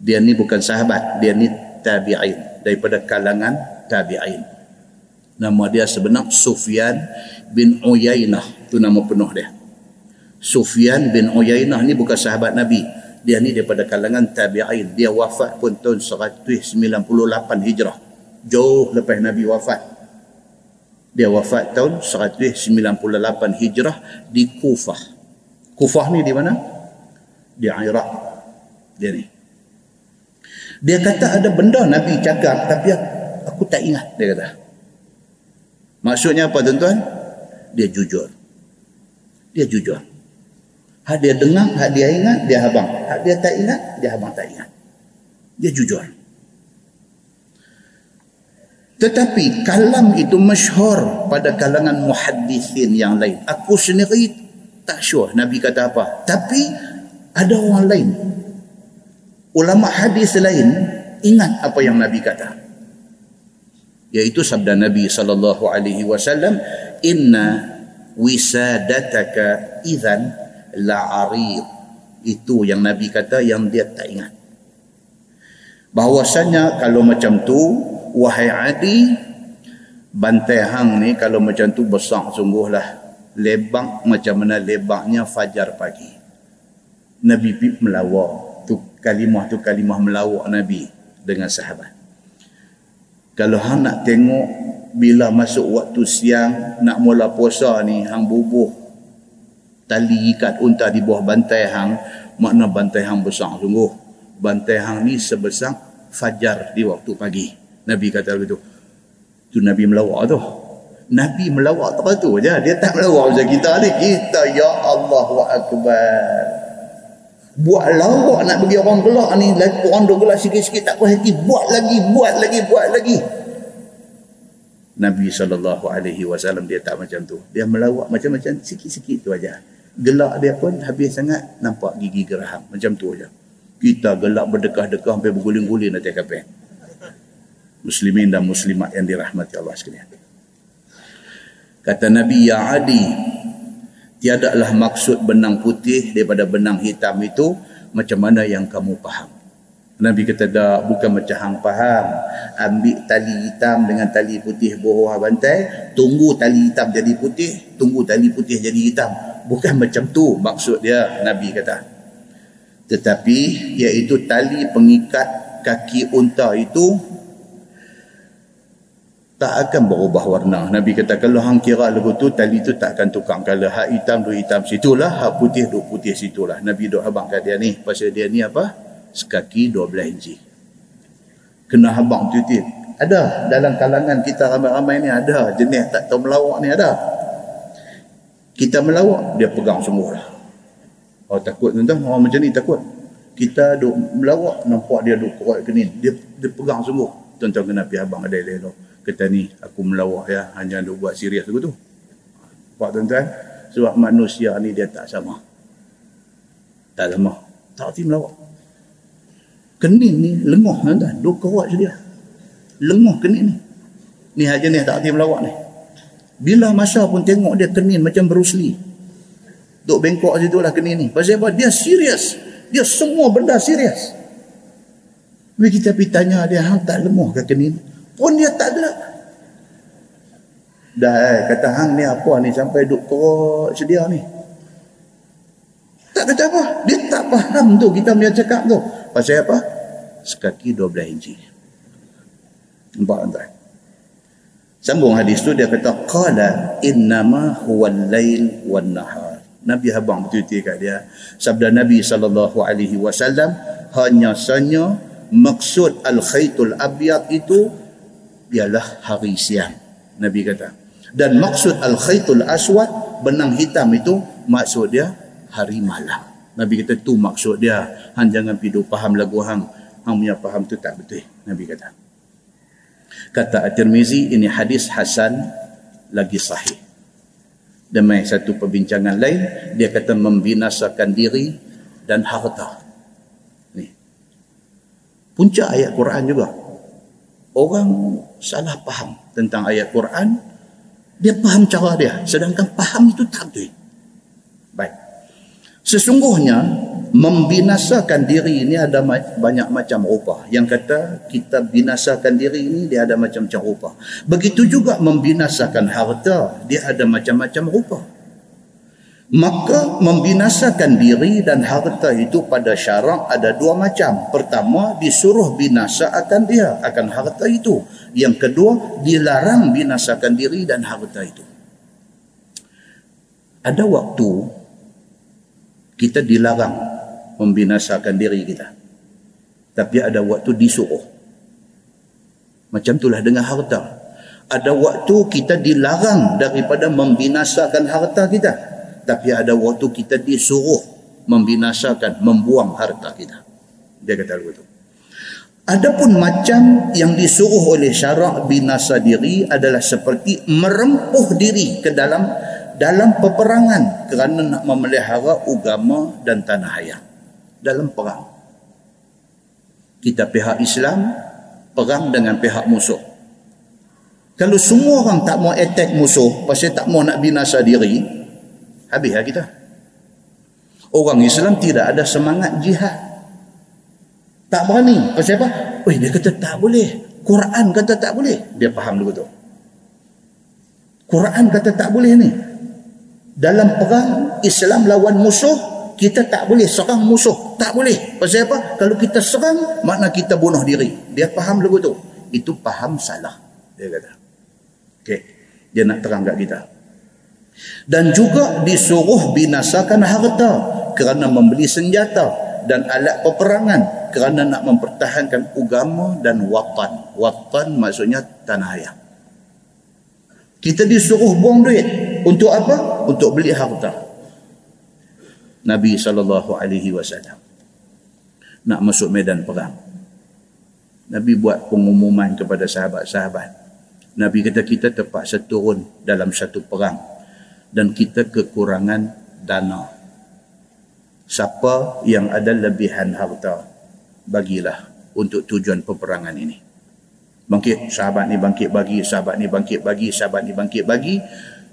Dia ni bukan sahabat, dia ni tabi'in daripada kalangan tabi'in nama dia sebenar Sufyan bin Uyainah. Itu nama penuh dia. Sufyan bin Uyainah ni bukan sahabat Nabi. Dia ni daripada kalangan tabi'in. Dia wafat pun tahun 198 hijrah. Jauh lepas Nabi wafat. Dia wafat tahun 198 hijrah di Kufah. Kufah ni di mana? di Iraq. Dia ni. Dia kata ada benda Nabi cakap tapi aku tak ingat dia kata. Maksudnya apa tuan-tuan? Dia jujur. Dia jujur. Hak dia dengar, hak dia ingat, dia abang. Hak dia tak ingat, dia abang tak ingat. Dia jujur. tetapi kalam itu masyhur pada kalangan muhaddisin yang lain aku sendiri tak sure Nabi kata apa tapi ada orang lain ulama hadis lain ingat apa yang Nabi kata yaitu sabda Nabi sallallahu alaihi wasallam inna wisadataka idzan la'arid itu yang Nabi kata yang dia tak ingat. Bahwasanya kalau macam tu wahai adi bantai hang ni kalau macam tu besar sungguhlah. Lebak macam mana lebaknya fajar pagi. Nabi pip melawak. Tu kalimah tu kalimah melawak Nabi dengan sahabat kalau hang nak tengok bila masuk waktu siang nak mula puasa ni hang bubuh tali ikat unta di bawah bantai hang. Makna bantai hang besar sungguh. Bantai hang ni sebesar fajar di waktu pagi. Nabi kata begitu tu? Nabi melawak tu. Nabi melawak tu je. Dia tak melawak macam kita ni. Kita ya Allah wa akbar buat lawak nak bagi orang gelak ni orang duk gelak sikit-sikit tak puas hati buat lagi buat lagi buat lagi. Nabi SAW dia tak macam tu. Dia melawak macam-macam sikit-sikit tu aja. Gelak dia pun habis sangat nampak gigi geraham. Macam tu aja. Kita gelak berdekah-dekah sampai berguling-guling nanti kapal muslimin dan muslimat yang dirahmati Allah sekalian. Kata Nabi ya Adi tiadalah maksud benang putih daripada benang hitam itu macam mana yang kamu faham. Nabi kata dah bukan macam hang faham. Ambil tali hitam dengan tali putih bawah bantai tunggu tali hitam jadi putih tunggu tali putih jadi hitam. Bukan macam tu maksud dia Nabi kata. Tetapi iaitu tali pengikat kaki unta itu tak akan berubah warna. Nabi kata kalau hang kira lagu tu tali tu tak akan tukar kala. Hak hitam duk hitam situlah, hak putih duk putih situlah. Nabi duk habang kat dia ni. Pasal dia ni apa? Sekaki 12 inci. Kena habang tu tu. Ada dalam kalangan kita ramai-ramai ni ada jenis tak tahu melawak ni ada. Kita melawak dia pegang semua lah. Oh takut tuan-tuan orang macam ni takut. Kita duk melawak nampak dia duk kuat ke ni. Dia, dia pegang semua. Tuan-tuan kena pergi habang ada elok kata ni aku melawak ya. Hanya nak buat serius aku tu. Pak tuan-tuan? Sebab manusia ni dia tak sama. Tak sama tak hati melawak. Kening ni lengoh tuan-tuan. Dua kuat je dia. Lengoh kening ni. Ni aja ni tak hati melawak ni. Bila masa pun tengok dia kening macam Lee duk bengkok situ lah kening ni. Pasal apa? Dia serius. Dia semua benda serius. Bila kita pergi tanya dia hang tak lemah ke kening pun dia tak ada. Dah eh, kata hang ni apa ni? Sampai duk kerok sedia ni. Tak kata apa. Dia tak faham tu kita punya cakap tu. Pasal apa? Sekaki 12 inci. Nampak tuan sambung hadis tu dia kata qala innama huwal lail wan nahar. Nabi habang betul-betul kat dia sabda Nabi sallallahu alaihi wasallam hanya saja maksud al khaytul abyad itu ialah hari siang Nabi kata. Dan maksud al khaytul aswad benang hitam itu maksud dia hari malam. Nabi kata tu maksud dia. Hang jangan pidu faham lagu hang. Hang punya faham tu tak betul Nabi kata. Kata At-Tirmizi ini hadis hasan lagi sahih. Demi satu perbincangan lain dia kata membinasakan diri dan harta. Ni. Puncak ayat Quran juga orang salah faham tentang ayat Quran dia faham cara dia. Sedangkan faham itu tak betul baik. Sesungguhnya membinasakan diri ini ada banyak macam rupa. Yang kata kita binasakan diri ini dia ada macam-macam rupa. Begitu juga membinasakan harta dia ada macam-macam rupa Maka membinasakan diri dan harta itu pada syarak ada dua macam. Pertama, disuruh binasa akan dia, akan harta itu. Yang kedua, dilarang binasakan diri dan harta itu. Ada waktu kita dilarang membinasakan diri kita. Tapi ada waktu disuruh. Macam itulah dengan harta. Ada waktu kita dilarang daripada membinasakan harta kita tapi ada waktu kita disuruh membinasakan membuang harta kita dia kata begitu Adapun macam yang disuruh oleh syarak binasa diri adalah seperti merempuh diri ke dalam dalam peperangan kerana nak memelihara agama dan tanah air. Dalam perang. Kita pihak Islam perang dengan pihak musuh. Kalau semua orang tak mau attack musuh pasal tak mau nak binasa diri, habislah kita. Orang Islam tidak ada semangat jihad. Tak berani. Pasal apa? Weh, dia kata tak boleh. Quran kata tak boleh. Dia faham dulu tu. Quran kata tak boleh ni. Dalam perang Islam lawan musuh, kita tak boleh serang musuh. Tak boleh. Pasal apa? Kalau kita serang, makna kita bunuh diri. Dia faham dulu tu. Itu faham salah. Dia kata. Okey. Dia nak terang kat kita. Dan juga disuruh binasakan harta kerana membeli senjata dan alat peperangan kerana nak mempertahankan agama dan watan. Watan maksudnya tanah air. Kita disuruh buang duit. Untuk apa? Untuk beli harta. Nabi SAW nak masuk medan perang. Nabi buat pengumuman kepada sahabat-sahabat. Nabi kata kita terpaksa turun dalam satu perang dan kita kekurangan dana. Siapa yang ada lebihan harta bagilah untuk tujuan peperangan ini. Bangkit sahabat ni bangkit bagi sahabat ni bangkit bagi sahabat ni bangkit bagi.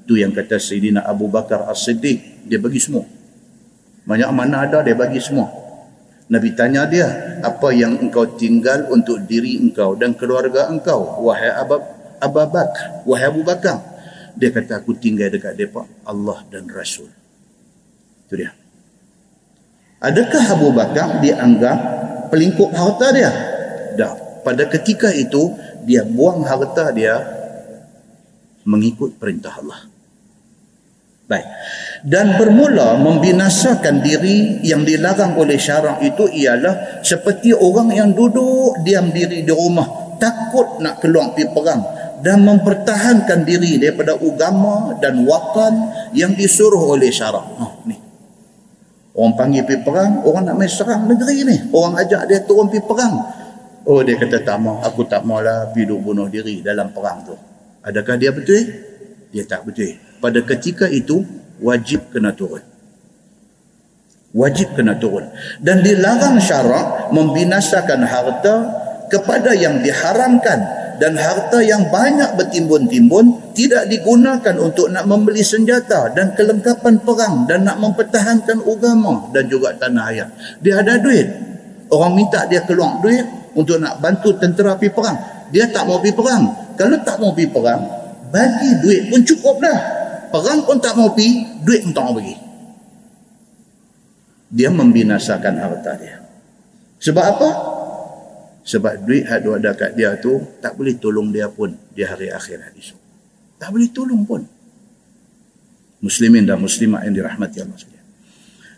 Tu yang kata Sayyidina Abu Bakar As-Siddiq dia bagi semua. Banyak mana ada dia bagi semua. Nabi tanya dia apa yang engkau tinggal untuk diri engkau dan keluarga engkau wahai Abu, Abu Bakar wahai Abu Bakar dia kata aku tinggal dekat depa Allah dan Rasul itu dia Adakah Abu Bakar dianggap pelingkup harta dia? Tak. Pada ketika itu, dia buang harta dia mengikut perintah Allah. Baik. Dan bermula membinasakan diri yang dilarang oleh syarak itu ialah seperti orang yang duduk diam diri di rumah takut nak keluar pergi perang dan mempertahankan diri daripada agama dan watan yang disuruh oleh syarak. Oh, ni. Orang panggil pergi perang, orang nak main serang negeri ni. Orang ajak dia turun pergi perang. Oh dia kata tak mau, aku tak maulah hidup bunuh diri dalam perang tu. Adakah dia betul? Dia tak betul. Pada ketika itu, wajib kena turun. Wajib kena turun. Dan dilarang syarak membinasakan harta kepada yang diharamkan dan harta yang banyak bertimbun-timbun tidak digunakan untuk nak membeli senjata dan kelengkapan perang dan nak mempertahankan agama dan juga tanah air. Dia ada duit. Orang minta dia keluar duit untuk nak bantu tentera pergi perang. Dia tak mau pergi perang. Kalau tak mau pergi perang, bagi duit pun cukup dah. Perang pun tak mau pergi, duit pun tak mau bagi. Dia membinasakan harta dia. Sebab apa? Sebab duit hak ada kat dia tu tak boleh tolong dia pun di hari akhirat esok. Tak boleh tolong pun. Muslimin dan muslimat yang dirahmati Allah sekalian.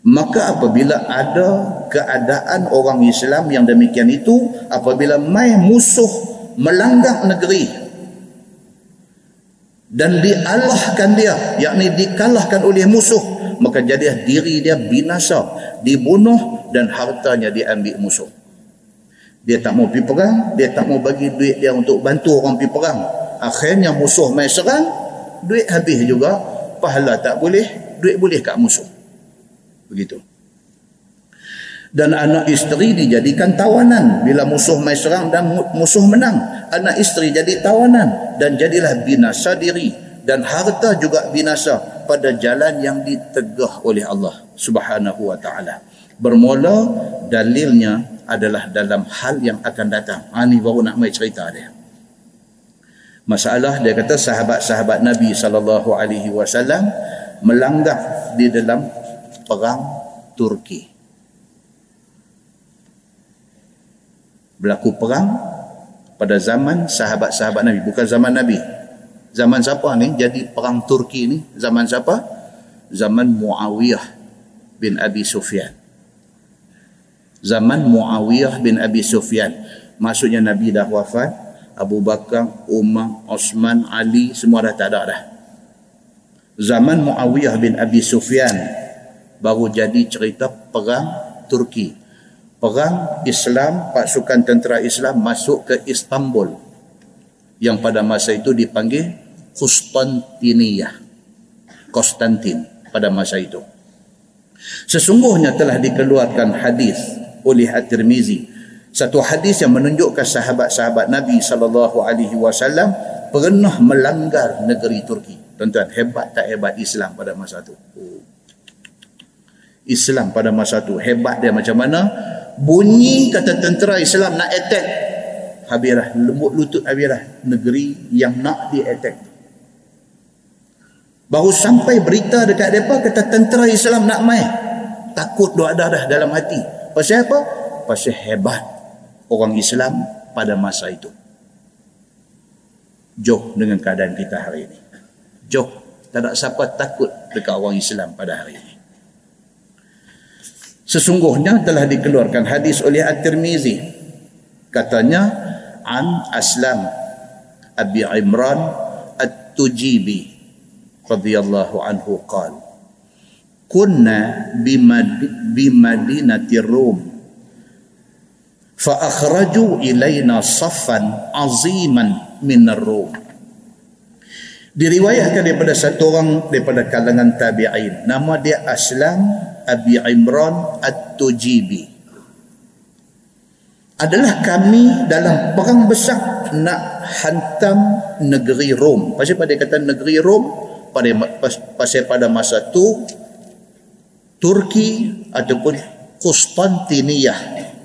Maka apabila ada keadaan orang Islam yang demikian itu, apabila mai musuh melanggar negeri dan dialahkan dia, yakni dikalahkan oleh musuh, maka jadi diri dia binasa, dibunuh dan hartanya diambil musuh. Dia tak mau pergi perang, dia tak mau bagi duit dia untuk bantu orang pergi perang. Akhirnya musuh main serang, duit habis juga, pahala tak boleh, duit boleh kat musuh. Begitu. Dan anak isteri dijadikan tawanan bila musuh main serang dan musuh menang. Anak isteri jadi tawanan dan jadilah binasa diri dan harta juga binasa pada jalan yang ditegah oleh Allah Subhanahu wa taala. Bermula dalilnya adalah dalam hal yang akan datang. Ha, ni baru nak mai cerita dia. Masalah dia kata sahabat-sahabat Nabi sallallahu alaihi wasallam melanggar di dalam perang Turki. Berlaku perang pada zaman sahabat-sahabat Nabi, bukan zaman Nabi. Zaman siapa ni? Jadi perang Turki ni zaman siapa? Zaman Muawiyah bin Abi Sufyan zaman Muawiyah bin Abi Sufyan. Maksudnya Nabi dah wafat, Abu Bakar, Umar, Osman, Ali semua dah tak ada dah. Zaman Muawiyah bin Abi Sufyan baru jadi cerita perang Turki. perang Islam pasukan tentera Islam masuk ke Istanbul yang pada masa itu dipanggil Konstantiniyah Konstantin pada masa itu sesungguhnya telah dikeluarkan hadis oleh At-Tirmizi. Satu hadis yang menunjukkan sahabat-sahabat Nabi sallallahu alaihi wasallam pernah melanggar negeri Turki. Tuan-tuan hebat tak hebat Islam pada masa itu. Islam pada masa itu hebat dia macam mana? Bunyi kata tentera Islam nak attack. Habislah lembut lutut habislah negeri yang nak di attack. Baru sampai berita dekat mereka kata tentera Islam nak main. Takut doa dah dah dalam hati pasal apa? pasal hebat orang Islam pada masa itu. Jauh dengan keadaan kita hari ini. Jauh tak ada siapa takut dekat orang Islam pada hari ini. Sesungguhnya telah dikeluarkan hadis oleh At-Tirmizi. Katanya an Aslam Abi Imran At-Tujibi radhiyallahu anhu qala kunna bimadinati Rum. Fa akhraju ilaina saffan aziman min ar-Rum diriwayatkan daripada satu orang daripada kalangan tabi'in. Nama dia Aslam Abi Imran At-Tujibi. Adalah kami dalam perang besar nak hantam negeri Rom. Pasal pada kata negeri Rom pada pasal pada masa tu Turki ataupun Konstantiniyah.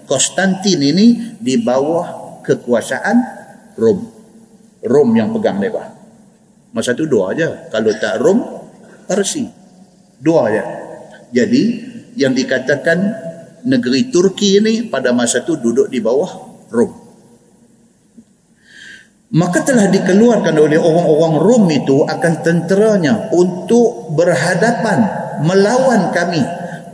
Konstantin ini di bawah kekuasaan Rom. Rom yang pegang mereka. Masa tu dua aja. Kalau tak Rom, Parsi. Dua aja. Jadi yang dikatakan negeri Turki ini pada masa itu duduk di bawah Rom. Maka telah dikeluarkan oleh orang-orang Rom itu akan tenteranya untuk berhadapan melawan kami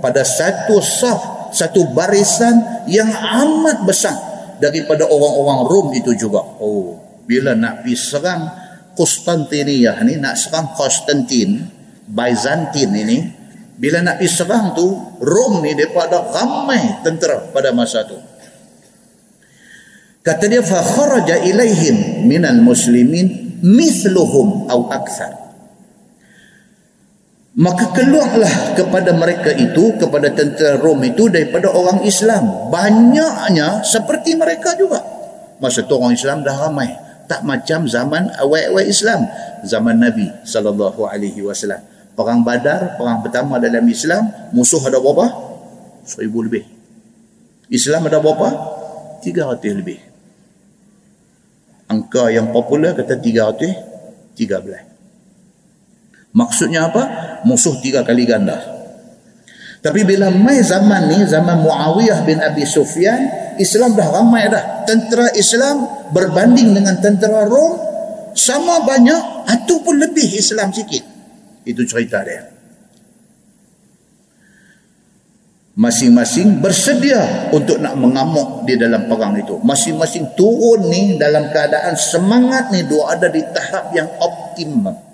pada satu saf satu barisan yang amat besar daripada orang-orang Rom itu juga. Oh, bila nak pergi serang Konstantinia, ni nak serang Konstantin Byzantin ini bila nak pergi serang tu Rom ni depa ada ramai tentera pada masa tu. Kata dia fa kharaja ilaihim minal muslimin mithluhum au akthar. Maka keluarlah kepada mereka itu, kepada tentera Rom itu daripada orang Islam. Banyaknya seperti mereka juga. Masa tu orang Islam dah ramai. Tak macam zaman awal-awal Islam. Zaman Nabi SAW. Perang Badar, perang pertama dalam Islam, musuh ada berapa? Seribu lebih. Islam ada berapa? Tiga ratus lebih. Angka yang popular kata tiga ratus tiga belas. Maksudnya apa? Musuh tiga kali ganda. Tapi bila mai zaman ni, zaman Muawiyah bin Abi Sufyan, Islam dah ramai dah. Tentera Islam berbanding dengan tentera Rom, sama banyak, ataupun lebih Islam sikit. Itu cerita dia. Masing-masing bersedia untuk nak mengamuk di dalam perang itu. Masing-masing turun ni dalam keadaan semangat ni dua ada di tahap yang optimum.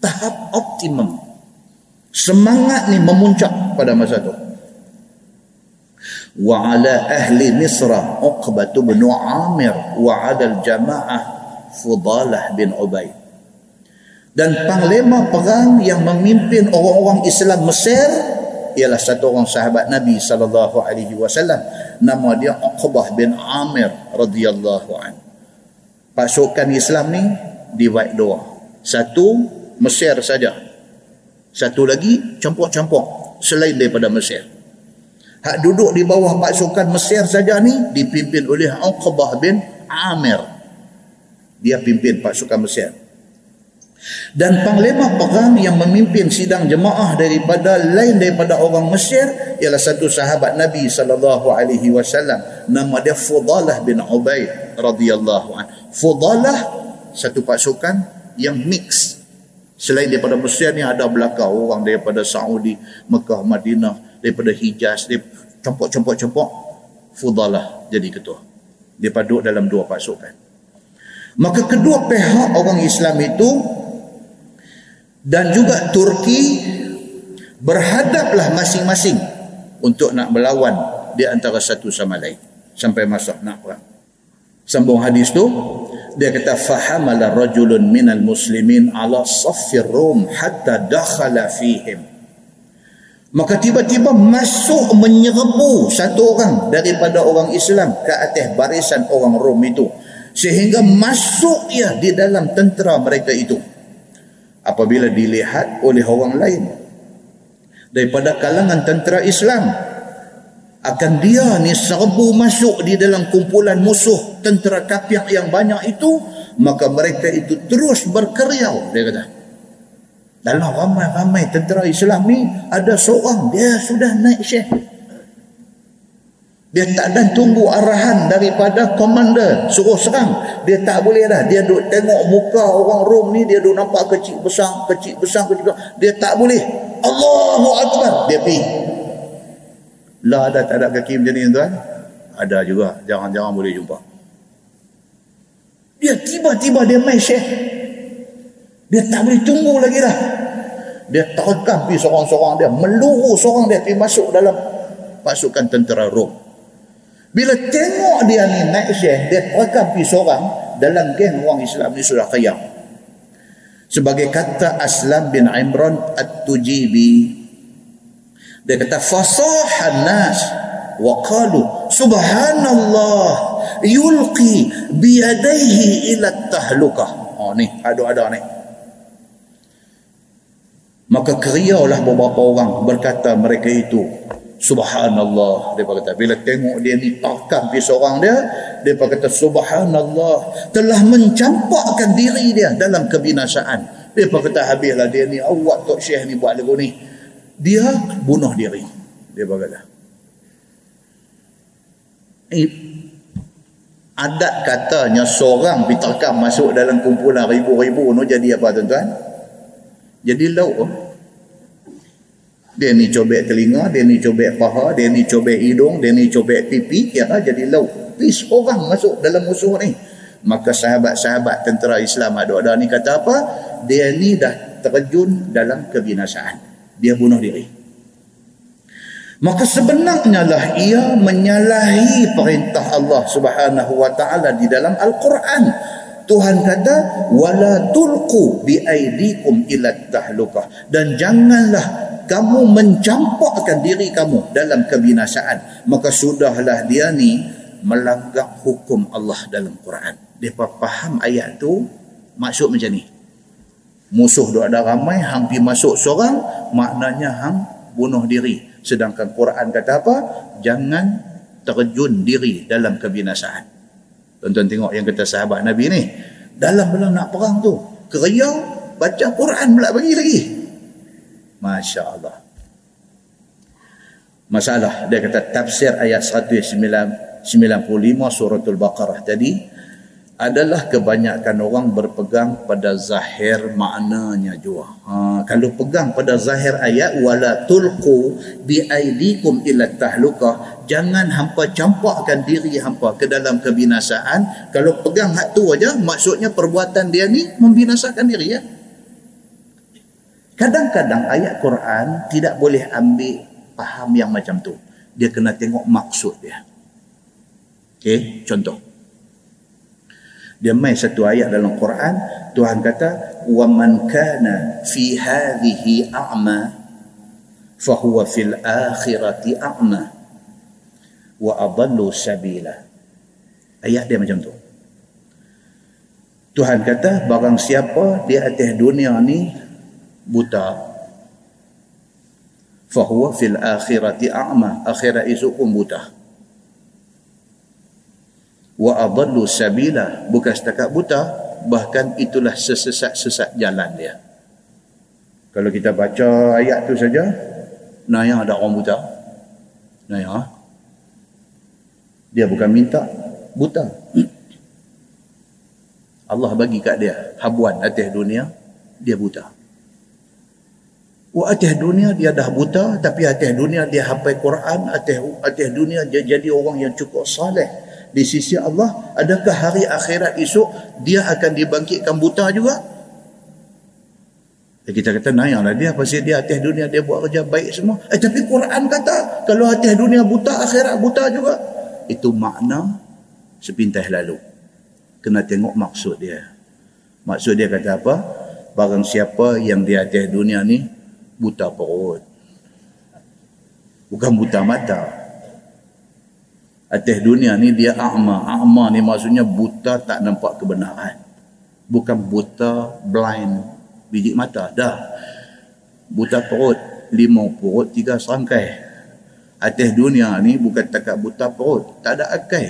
Tahap optimum. Semangat ni memuncak pada masa itu. Wa ala ahli Misra Uqbah bin Amir wa ala al-jamaah Fudalah bin Ubaid dan panglima perang yang memimpin orang-orang Islam Mesir ialah satu orang sahabat Nabi sallallahu alaihi wasallam nama dia Uqbah bin Amir radhiyallahu an. Pasukan Islam ni divide dua. Satu Mesir saja. Satu lagi campur-campur selain daripada Mesir. Hak duduk di bawah pasukan Mesir saja ni dipimpin oleh Uqbah bin Amir. Dia pimpin pasukan Mesir dan panglima perang yang memimpin sidang jemaah daripada lain daripada orang Mesir ialah satu sahabat Nabi sallallahu alaihi wasallam nama dia Fudalah bin Ubaid radhiyallahu an. Fudalah satu pasukan yang mix. Selain daripada Mesir ni ada belakang orang daripada Saudi, Mekah, Madinah, daripada Hijaz, campur-campur-campur Fudalah jadi ketua. Dia duduk dalam dua pasukan. Maka kedua pihak orang Islam itu dan juga Turki berhadaplah masing-masing untuk nak melawan di antara satu sama lain sampai masa nak perang sambung hadis tu dia kata fahamala rajulun minal muslimin ala saffir rum hatta dakhala fihim. Maka tiba-tiba masuk menyerbu satu orang daripada orang Islam ke atas barisan orang Rom itu. Sehingga masuk dia di dalam tentera mereka itu. Apabila dilihat oleh orang lain daripada kalangan tentera Islam akan dia ni serbu masuk di dalam kumpulan musuh tentera kafir yang banyak itu maka mereka itu terus berkeriau dia kata. Dalam ramai-ramai tentera Islam ni ada seorang dia sudah naik syekh. Dia tak ada tunggu arahan daripada komander suruh serang. Dia tak boleh dah. Dia duk tengok muka orang Rom ni dia duk nampak kecil besar kecil besar kecil besar. Dia tak boleh. Allahu Akbar. Dia pergi lah ada tak ada kaki macam ni tuan? Ada juga. Jangan-jangan boleh jumpa. Dia tiba-tiba dia main syekh. Dia tak boleh tunggu lagi dah. Dia terekam pergi seorang-seorang dia. Meluru seorang dia pergi masuk dalam pasukan tentera Rom. Bila tengok dia ni naik syekh, dia terekam pergi seorang dalam geng orang Islam ni sudah kaya. Sebagai kata Aslam bin Imran At-Tujibi dia kata fasahan nas wa qalu subhanallah yulqi biyadaihi ila tahlukah oh ni ada-ada ni. Maka keriaulah beberapa orang berkata mereka itu subhanallah. Dia kata bila tengok dia ni takkan pergi seorang dia dia kata subhanallah. Telah mencampakkan diri dia dalam kebinasaan. Dia kata habislah dia ni awak tok syekh ni buat lagu ni dia bunuh diri. Dia berkata eh, adat katanya seorang diterkam masuk dalam kumpulan ribu-ribu tu jadi apa tuan-tuan? Jadi lauk dia ni cobek telinga dia ni cobek paha dia ni cobek hidung dia ni cobek pipi ya jadi lauk. Pis orang masuk dalam musuh ni. Maka sahabat-sahabat tentera Islam ada-ada ni kata apa? Dia ni dah terjun dalam kebinasaan dia bunuh diri. Maka sebenarnya lah ia menyalahi perintah Allah Subhanahu wa taala di dalam Al-Quran. Tuhan kata wala tulqu bi aidikum ila tahlukah dan janganlah kamu mencampakkan diri kamu dalam kebinasaan. Maka sudahlah dia ni melanggar hukum Allah dalam Quran. Dia faham ayat tu maksud macam ni musuh duk ada ramai hang pi masuk seorang maknanya hang bunuh diri. Sedangkan Quran kata apa? Jangan terjun diri dalam kebinasaan. Tuan-tuan tengok yang kata sahabat Nabi ni dalam bila nak perang tu keriau baca Quran pula bagi lagi. Masya Allah masalah dia kata tafsir ayat 195 suratul Baqarah tadi adalah kebanyakan orang berpegang pada zahir maknanya juga. Ha, kalau pegang pada zahir ayat wala tulqu bi aidikum ila tahlukah jangan hampa campakkan diri hampa ke dalam kebinasaan. Kalau pegang hak tu aja maksudnya perbuatan dia ni membinasakan diri ya. Kadang-kadang ayat Quran tidak boleh ambil faham yang macam tu. Dia kena tengok maksud dia. Okey contoh dia main satu ayat dalam Quran Tuhan kata wa man kana fi hadhihi a'ma fa huwa fil akhirati a'ma wa adallu sabila. Ayat dia macam tu. Tuhan kata barang siapa di atas dunia ni buta fa huwa fil akhirati a'ma akhirat esok pun buta wa adallu sabila. Bukan setakat buta bahkan itulah sesesat-sesat jalan dia. Kalau kita baca ayat tu saja naya ada orang buta. Naya dia bukan minta buta. Allah bagi kat dia habuan atas dunia dia buta. Wah atas dunia dia dah buta tapi atas dunia dia hafal Quran atas atas dunia dia jadi orang yang cukup saleh di sisi Allah adakah hari akhirat esok dia akan dibangkitkan buta juga Ya, kita kata nayanglah dia pasal dia atas dunia dia buat kerja baik semua. Eh tapi Quran kata kalau atas dunia buta akhirat buta juga. Itu makna sepintas lalu. Kena tengok maksud dia. Maksud dia kata apa? Barang siapa yang di atas dunia ni buta perut. Bukan buta mata. Atas dunia ni dia a'ma. A'ma ni maksudnya buta tak nampak kebenaran. Bukan buta blind. Biji mata dah. Buta perut lima perut tiga serangkai atas dunia ni bukan takat buta perut. Tak ada akai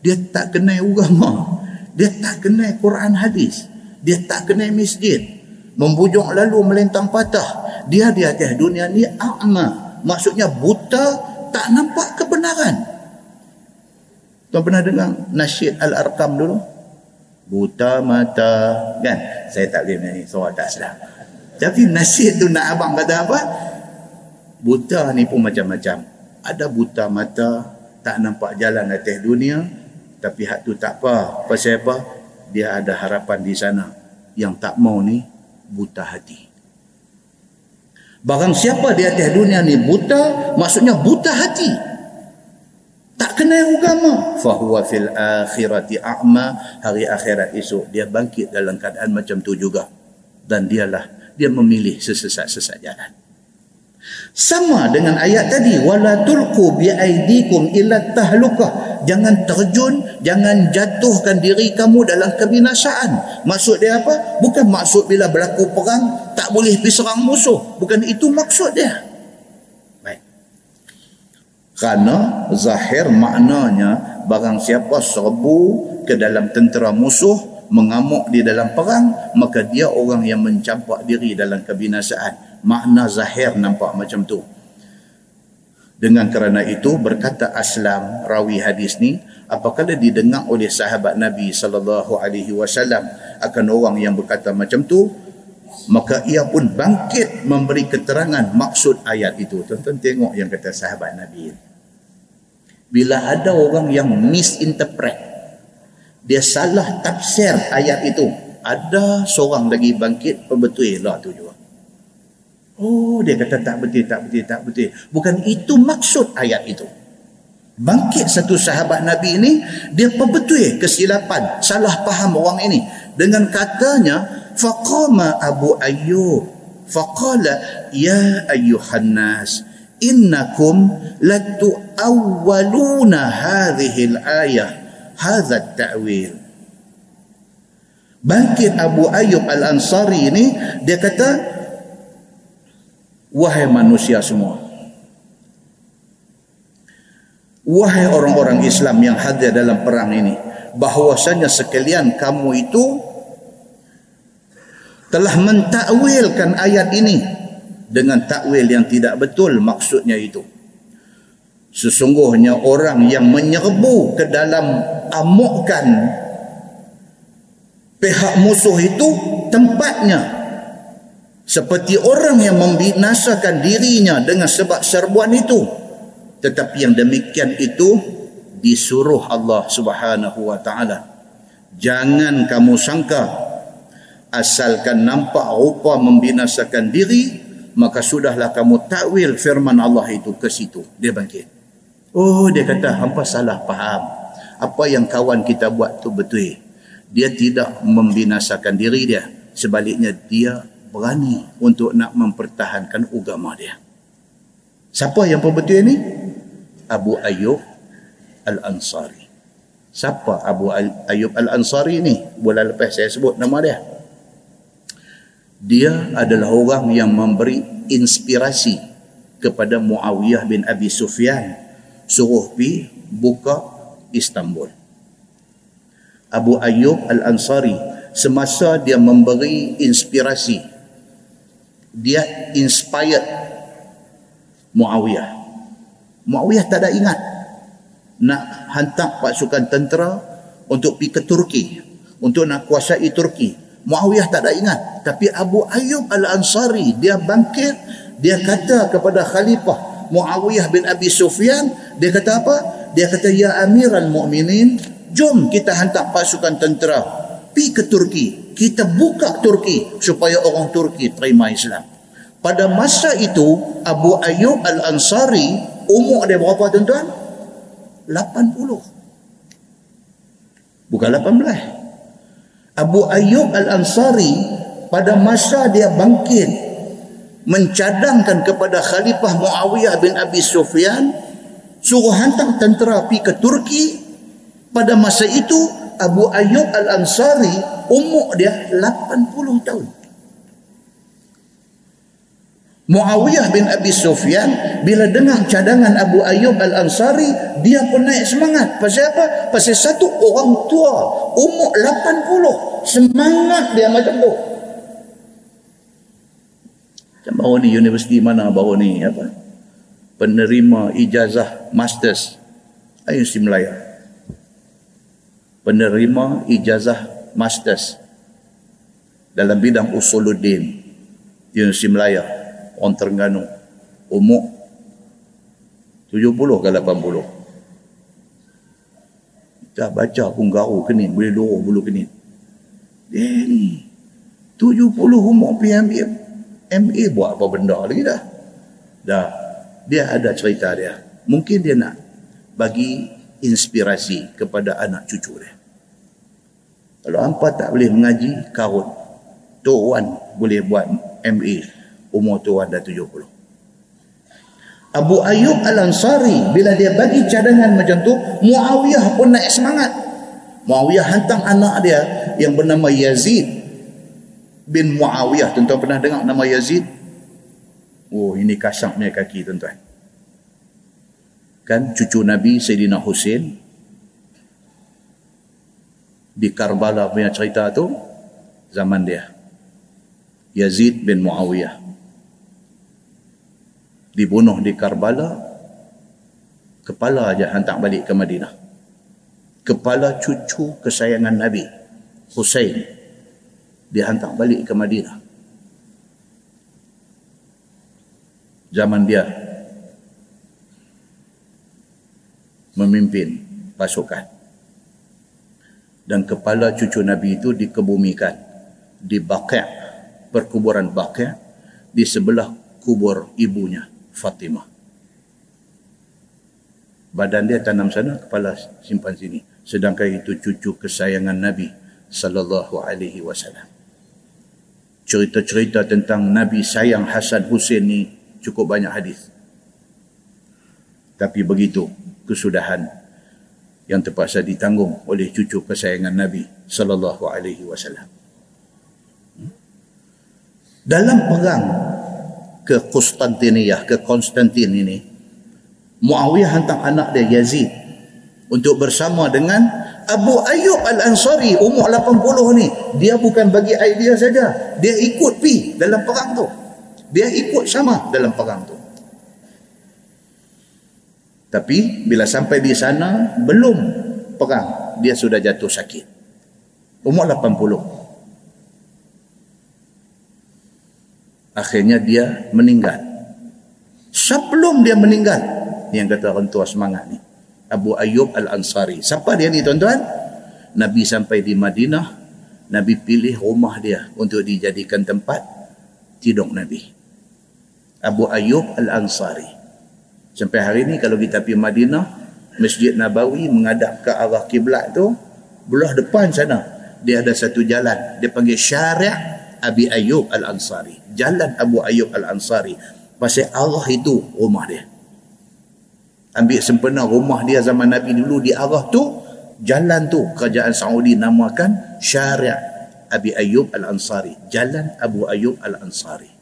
dia tak kenal agama. Dia tak kenal Quran hadis. Dia tak kenal masjid. Membujuk lalu melentang patah. Dia di atas dunia ni a'ma. Maksudnya buta tak nampak kebenaran tuan pernah dengar nasyid al-arkam dulu? Buta mata. Kan? Saya tak boleh menyanyi suara tak sedap. Tapi nasib tu nak abang kata apa? Buta ni pun macam-macam. Ada buta mata tak nampak jalan atas dunia tapi hak tu tak apa. Pasal apa? Dia ada harapan di sana. Yang tak mau ni buta hati. Barang siapa di atas dunia ni buta maksudnya buta hati tak kenal agama. Fahuwa fil akhirati a'ma. Hari akhirat esok dia bangkit dalam keadaan macam tu juga. Dan dialah dia memilih sesesat-sesat jalan. Sama dengan ayat tadi wala tulqu bi aidikum illa tahlukah jangan terjun jangan jatuhkan diri kamu dalam kebinasaan. Maksud dia apa? Bukan maksud bila berlaku perang tak boleh pergi serang musuh. Bukan itu maksud dia kerana zahir maknanya barang siapa serbu ke dalam tentera musuh mengamuk di dalam perang maka dia orang yang mencampak diri dalam kebinasaan. Makna zahir nampak macam tu. Dengan kerana itu berkata Aslam rawi hadis ni apakala didengar oleh sahabat Nabi sallallahu alaihi wasallam akan orang yang berkata macam tu maka ia pun bangkit memberi keterangan maksud ayat itu. Tuan-tuan tengok yang kata sahabat Nabi bila ada orang yang misinterpret dia salah tafsir ayat itu ada seorang lagi bangkit pembetul lah tu juga. Oh dia kata tak betul tak betul tak betul. Bukan itu maksud ayat itu. Bangkit satu sahabat Nabi ini dia pembetul kesilapan salah faham orang ini. Dengan katanya faqama Abu Ayyub faqala ya ayyuhan nas innakum latu'awwaluna hadhihi al-ayah hadha at-ta'wil. Bangkit Abu Ayyub Al-Ansari ini dia kata wahai manusia semua wahai orang-orang Islam yang hadir dalam perang ini bahwasanya sekalian kamu itu telah mentakwilkan ayat ini dengan takwil yang tidak betul maksudnya itu. Sesungguhnya orang yang menyerbu ke dalam amukkan pihak musuh itu tempatnya. Seperti orang yang membinasakan dirinya dengan sebab serbuan itu. Tetapi yang demikian itu disuruh Allah Subhanahu wa taala. Jangan kamu sangka asalkan nampak rupa membinasakan diri maka sudahlah kamu takwil firman Allah itu ke situ. Dia bangkit. Oh dia kata hampa salah faham. Apa yang kawan kita buat tu betul. Dia tidak membinasakan diri dia. Sebaliknya dia berani untuk nak mempertahankan agama dia. Siapa yang pembetul ini? Abu Ayyub Al-Ansari. Siapa Abu Ayyub Al-Ansari ni bulan lepas saya sebut nama dia dia adalah orang yang memberi inspirasi kepada Muawiyah bin Abi Sufyan suruh pi buka Istanbul. Abu Ayyub Al-Ansari semasa dia memberi inspirasi dia inspired Muawiyah. Muawiyah tak ada ingat nak hantar pasukan tentera untuk pergi ke Turki untuk nak kuasai Turki Muawiyah tak ada ingat. Tapi Abu Ayyub Al-Ansari dia bangkit dia kata kepada khalifah Muawiyah bin Abi Sufyan dia kata apa? Dia kata ya amiral mu'minin jom kita hantar pasukan tentera pi ke Turki. Kita buka Turki supaya orang Turki terima Islam. Pada masa itu Abu Ayyub Al-Ansari umur dia berapa tuan-tuan? 80 bukan 18 Abu Ayyub Al-Ansari pada masa dia bangkit mencadangkan kepada Khalifah Muawiyah bin Abi Sufyan suruh hantar tentera pergi ke Turki. Pada masa itu Abu Ayyub Al-Ansari umur dia 80 tahun. Muawiyah bin Abi Sufyan bila dengar cadangan Abu Ayyub Al-Ansari dia pun naik semangat. Pasal apa? pasal satu orang tua umur 80 semangat dia macam tu macam baru ni universiti mana baru ni apa? Penerima ijazah masters Universiti Melaya. Penerima ijazah masters dalam bidang usuluddin Universiti Melaya orang Terengganu. Umur 70 ke 80 kita baca pun garu kening boleh luruh bulu kening dia ni 70 umur pergi ambil MA buat apa benda lagi dah. Dah dia ada cerita dia. Mungkin dia nak bagi inspirasi kepada anak cucu dia. Kalau hampa tak boleh mengaji karun tuan boleh buat MA umur tuan dah 70 Abu Ayyub Al-Ansari bila dia bagi cadangan macam tu Muawiyah pun naik semangat Muawiyah hantar anak dia yang bernama Yazid bin Muawiyah tuan-tuan pernah dengar nama Yazid Oh ini kasarnya kaki tuan-tuan. Kan cucu Nabi Sayyidina Hussein di Karbala punya cerita tu zaman dia. Yazid bin Muawiyah dibunuh di Karbala kepala aja hantar balik ke Madinah. Kepala cucu kesayangan Nabi Hussein dihantar balik ke Madinah. zaman dia memimpin pasukan. Dan kepala cucu Nabi itu dikebumikan di Baqi' perkuburan Baqi' di sebelah kubur ibunya Fatimah. Badan dia tanam sana kepala simpan sini sedangkan itu cucu kesayangan Nabi sallallahu alaihi wasallam cerita-cerita tentang Nabi sayang Hasan Hussein ni cukup banyak hadis. Tapi begitu kesudahan yang terpaksa ditanggung oleh cucu kesayangan Nabi sallallahu alaihi wasallam. Dalam perang ke Konstantiniyah, ke Konstantin ini, Muawiyah hantar anak dia Yazid untuk bersama dengan Abu Ayyub Al-Ansari umur 80 ni. Dia bukan bagi idea saja. Dia ikut pi dalam perang tu. Dia ikut sama dalam perang tu. Tapi bila sampai di sana belum perang, dia sudah jatuh sakit. Umur 80. Akhirnya dia meninggal. Sebelum dia meninggal, yang kata orang tua semangat ni. Abu Ayyub Al-Ansari. Siapa dia ni tuan-tuan? Nabi sampai di Madinah, Nabi pilih rumah dia untuk dijadikan tempat tidur Nabi. Abu Ayyub Al-Ansari. Sampai hari ini kalau kita pergi Madinah, Masjid Nabawi menghadap ke arah kiblat tu, belah depan sana dia ada satu jalan, dia panggil Syari' Abi Ayyub Al-Ansari. Jalan Abu Ayyub Al-Ansari. Pasal Allah itu rumah dia. Ambil sempena rumah dia zaman Nabi dulu di arah tu, jalan tu kerajaan Saudi namakan Syari' Abi Ayyub Al-Ansari. Jalan Abu Ayyub Al-Ansari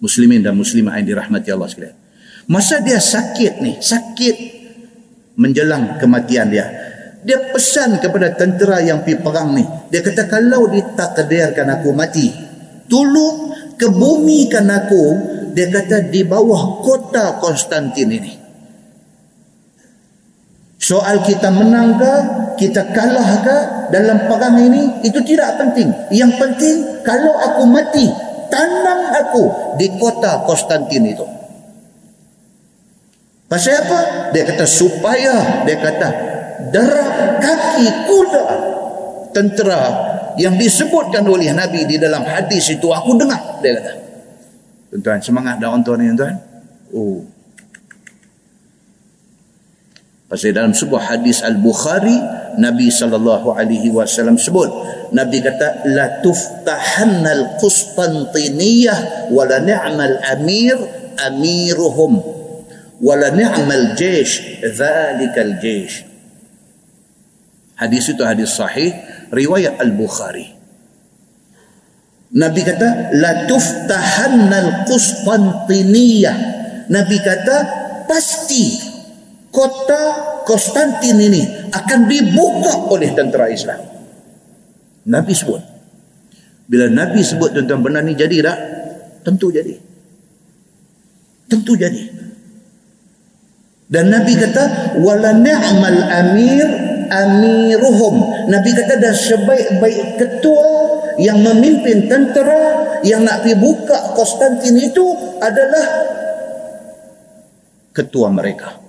muslimin dan muslimah yang dirahmati Allah sekalian. Masa dia sakit ni, sakit menjelang kematian dia. Dia pesan kepada tentera yang pergi perang ni. Dia kata kalau ditakdirkan aku mati, tolong kebumikan aku, dia kata di bawah kota Konstantin ini. Soal kita menang ke, kita kalah ke dalam perang ini, itu tidak penting. Yang penting, kalau aku mati, tanam aku di kota Konstantin itu. Pasal apa? Dia kata supaya dia kata derap kaki kuda tentera yang disebutkan oleh Nabi di dalam hadis itu aku dengar dia kata tuan-tuan semangat dah tuan ni tuan oh pasal dalam sebuah hadis Al-Bukhari Nabi sallallahu alaihi wasallam sebut Nabi kata la tuftahanna al-Qustantiniyah wa la ni'mal amir amiruhum wa la ni'mal jaysh dhalikal jaysh Hadis itu hadis sahih riwayat Al-Bukhari. Nabi kata la tuftahannal Qustantiniyah. Nabi kata pasti kota Konstantin ini akan dibuka oleh tentera Islam. Nabi sebut. Bila Nabi sebut tentang benda ni jadi tak? Tentu jadi. Tentu jadi. Dan Nabi kata wala ni'mal amir amiruhum Nabi kata dah sebaik-baik ketua yang memimpin tentera yang nak pergi buka Konstantin itu adalah ketua mereka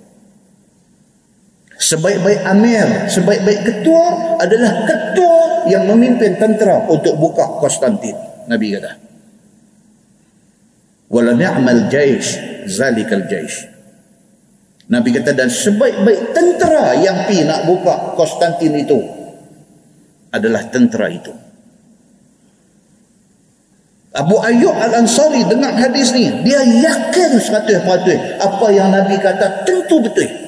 sebaik-baik amir sebaik-baik ketua adalah ketua yang memimpin tentera untuk buka Konstantin Nabi kata wala ni'mal jaish zalikal jaish Nabi kata dan sebaik-baik tentera yang pi nak buka Konstantin itu adalah tentera itu. Abu Ayyub Al-Ansari dengar hadis ni, dia yakin 100% apa yang Nabi kata tentu betul.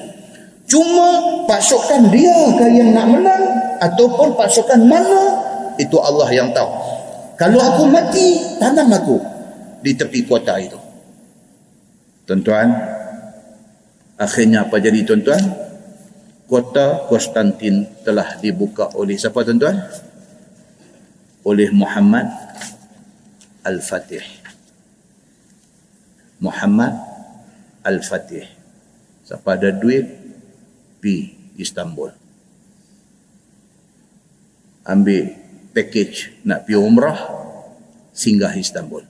Cuma pasukan dia ke yang nak menang ataupun pasukan mana itu Allah yang tahu. Kalau aku mati, tanam aku di tepi kota itu. Tuan-tuan, Akhirnya apa jadi tuan-tuan? Kota Konstantin telah dibuka oleh siapa tuan-tuan? Oleh Muhammad Al-Fatih. Muhammad Al-Fatih. Siapa ada duit, pi Istanbul. Ambil package nak pi umrah, singgah Istanbul.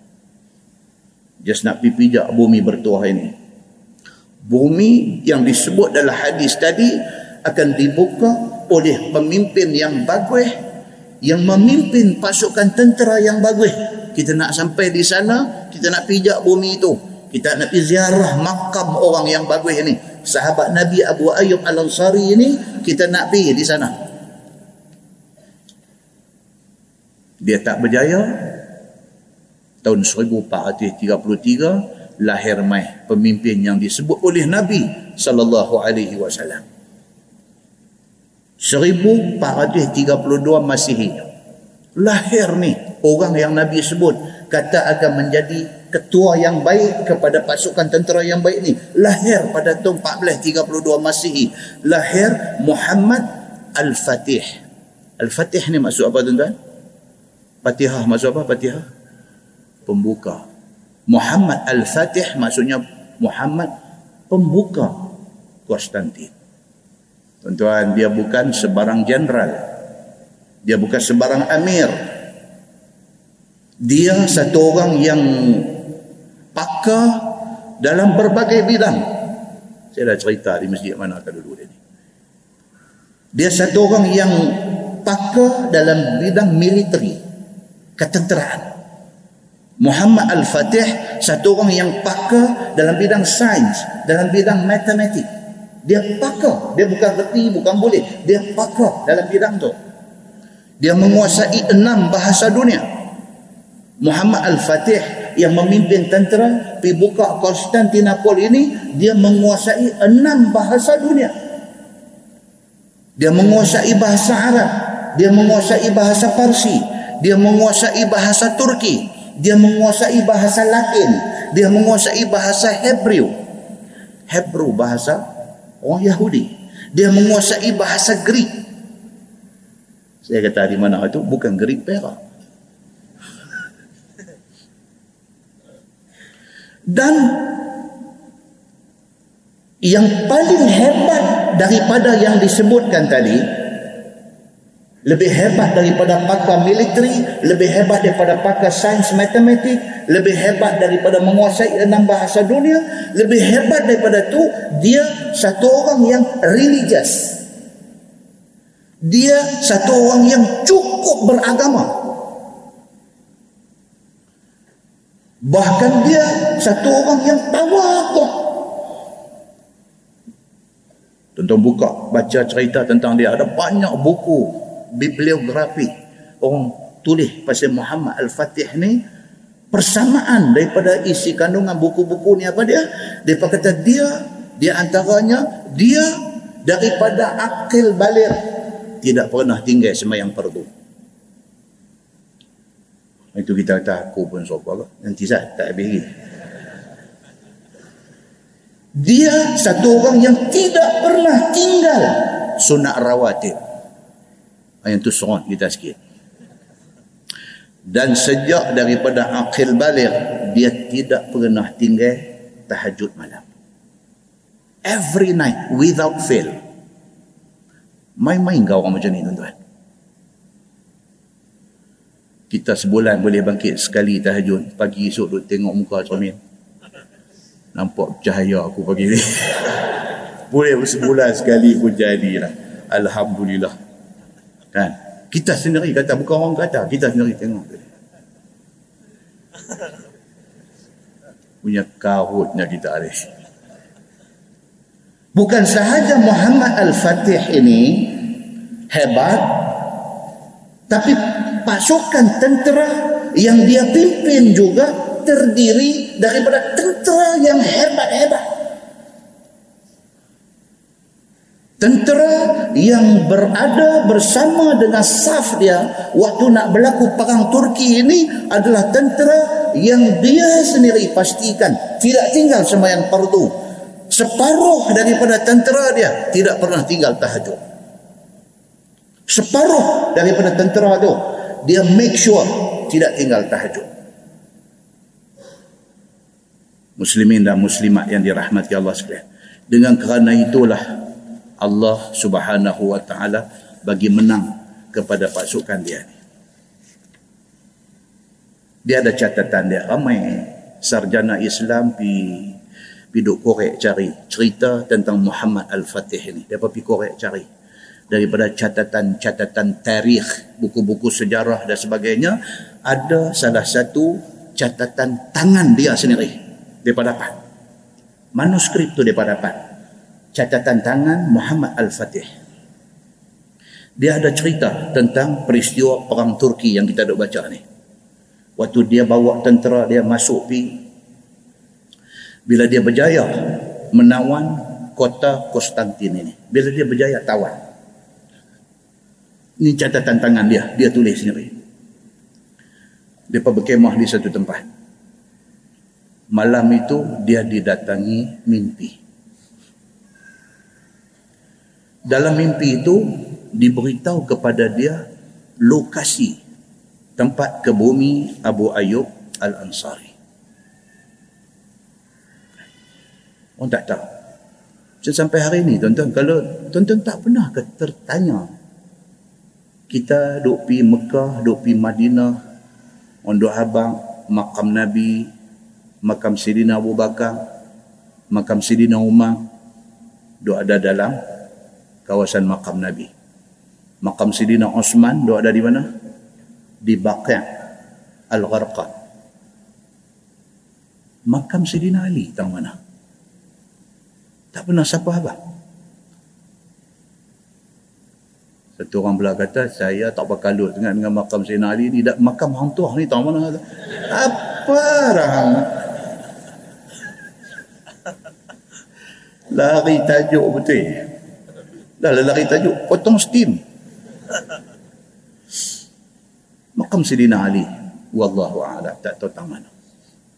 Just nak pi pijak bumi bertuah ini bumi yang disebut dalam hadis tadi akan dibuka oleh pemimpin yang bagus yang memimpin pasukan tentera yang bagus kita nak sampai di sana kita nak pijak bumi itu kita nak pergi ziarah makam orang yang bagus ini sahabat Nabi Abu Ayyub Al-Ansari ini kita nak pergi di sana dia tak berjaya tahun 1433 lahir mai pemimpin yang disebut oleh Nabi sallallahu alaihi wasallam. 1432 Masihi. Lahir ni orang yang Nabi sebut kata akan menjadi ketua yang baik kepada pasukan tentera yang baik ni. Lahir pada tahun 1432 Masihi. Lahir Muhammad Al-Fatih. Al-Fatih ni maksud apa tuan-tuan? Fatihah maksud apa? Fatihah. Pembuka. Muhammad Al-Fatih maksudnya Muhammad pembuka Konstantin. Tuan-tuan, dia bukan sebarang jenderal. Dia bukan sebarang amir. Dia satu orang yang pakar dalam berbagai bidang. Saya dah cerita di masjid mana kan dulu dia ni. Dia satu orang yang pakar dalam bidang militeri, ketenteraan. Muhammad Al-Fatih satu orang yang pakar dalam bidang sains, dalam bidang matematik. Dia pakar, dia bukan reti, bukan boleh. Dia pakar dalam bidang tu. Dia menguasai enam bahasa dunia. Muhammad Al-Fatih yang memimpin tentera pergi buka Konstantinopel ini, dia menguasai enam bahasa dunia. Dia menguasai bahasa Arab, dia menguasai bahasa Parsi, dia menguasai bahasa Turki, dia menguasai bahasa Latin dia menguasai bahasa Hebrew Hebrew bahasa orang Yahudi. Dia menguasai bahasa Greek. Saya kata di mana itu bukan Greek Perak dan yang paling hebat daripada yang disebutkan tadi lebih hebat daripada pakar militeri, lebih hebat daripada pakar sains matematik, lebih hebat daripada menguasai enam bahasa dunia, lebih hebat daripada itu dia satu orang yang religious. dia satu orang yang cukup beragama bahkan dia satu orang yang tawaduk Tuan-tuan buka baca cerita tentang dia. Ada banyak buku bibliografi. Orang tulis pasal Muhammad Al-Fatih ni persamaan daripada isi kandungan buku-buku ni apa dia? Dia kata dia dia antaranya dia daripada akil balik. Tidak pernah tinggal semayang fardu itu kita kata aku pun sopa nanti saya tak habis dia satu orang yang tidak pernah tinggal. Sunat rawatib. Yang tu sorot kita sikit. Dan sejak daripada akhir balik dia tidak pernah tinggal tahajud malam. Every night without fail. Main-main kau orang macam ni tuan-tuan kita sebulan boleh bangkit sekali tahajud. Pagi esok duduk tengok muka cermin nampak cahaya aku pagi ni. Boleh sebulan sekali pun jadilah Alhamdulillah. Kan? Kita sendiri kata bukan orang kata kita sendiri tengok. Punya kahutnya kita ada bukan sahaja Muhammad Al-Fatih ini hebat tapi pasukan tentera yang dia pimpin juga terdiri daripada tentera yang hebat-hebat. Tentera yang berada bersama dengan saf dia waktu nak berlaku perang Turki ini adalah tentera yang dia sendiri pastikan tidak tinggal semayang fardu. Separuh daripada tentera dia tidak pernah tinggal tahajud. Separuh daripada tentera itu dia make sure tidak tinggal tahajud muslimin dan muslimat yang dirahmati Allah sekalian. Dengan kerana itulah Allah Subhanahu wa taala bagi menang kepada pasukan dia ni. Dia ada catatan dia ramai sarjana Islam pi piduk korek cari cerita tentang Muhammad Al-Fatih ni. Dia pergi korek cari daripada catatan-catatan tarikh, buku-buku sejarah dan sebagainya, ada salah satu catatan tangan dia sendiri mereka dapat manuskrip tu mereka dapat catatan tangan Muhammad Al-Fatih. Dia ada cerita tentang peristiwa perang Turki yang kita duk baca ni. Waktu dia bawa tentera dia masuk pi bila dia berjaya menawan kota Konstantin ini. Bila dia berjaya tawan ini catatan tangan dia dia tulis sendiri dia berkemah di satu tempat malam itu dia didatangi mimpi. Dalam mimpi itu diberitahu kepada dia lokasi tempat ke bumi Abu Ayyub Al-Ansari. Orang tak tahu. Sampai hari ini tuan-tuan kalau tuan-tuan tak pernah tertanya kita duk pi Mekah, duk pi Madinah, Ondok Abang, makam Nabi, makam Sidina Abu Bakar, makam Sidina Umar, dua ada dalam kawasan makam Nabi. Makam Sidina Osman, dua ada di mana? Di Baqi' Al-Gharqad. Makam Sidina Ali, tahu mana? Tak pernah siapa apa. Satu orang belah kata, saya tak berkalut dengan, dengan makam Sidina Ali ni. Makam Hang Tuah ni, tahu mana? Apa rahang? lari tajuk betul. Dah lah lari tajuk. Potong steam. Makam Sidina Ali. Wallahu a'lam. Tak tahu tang mana.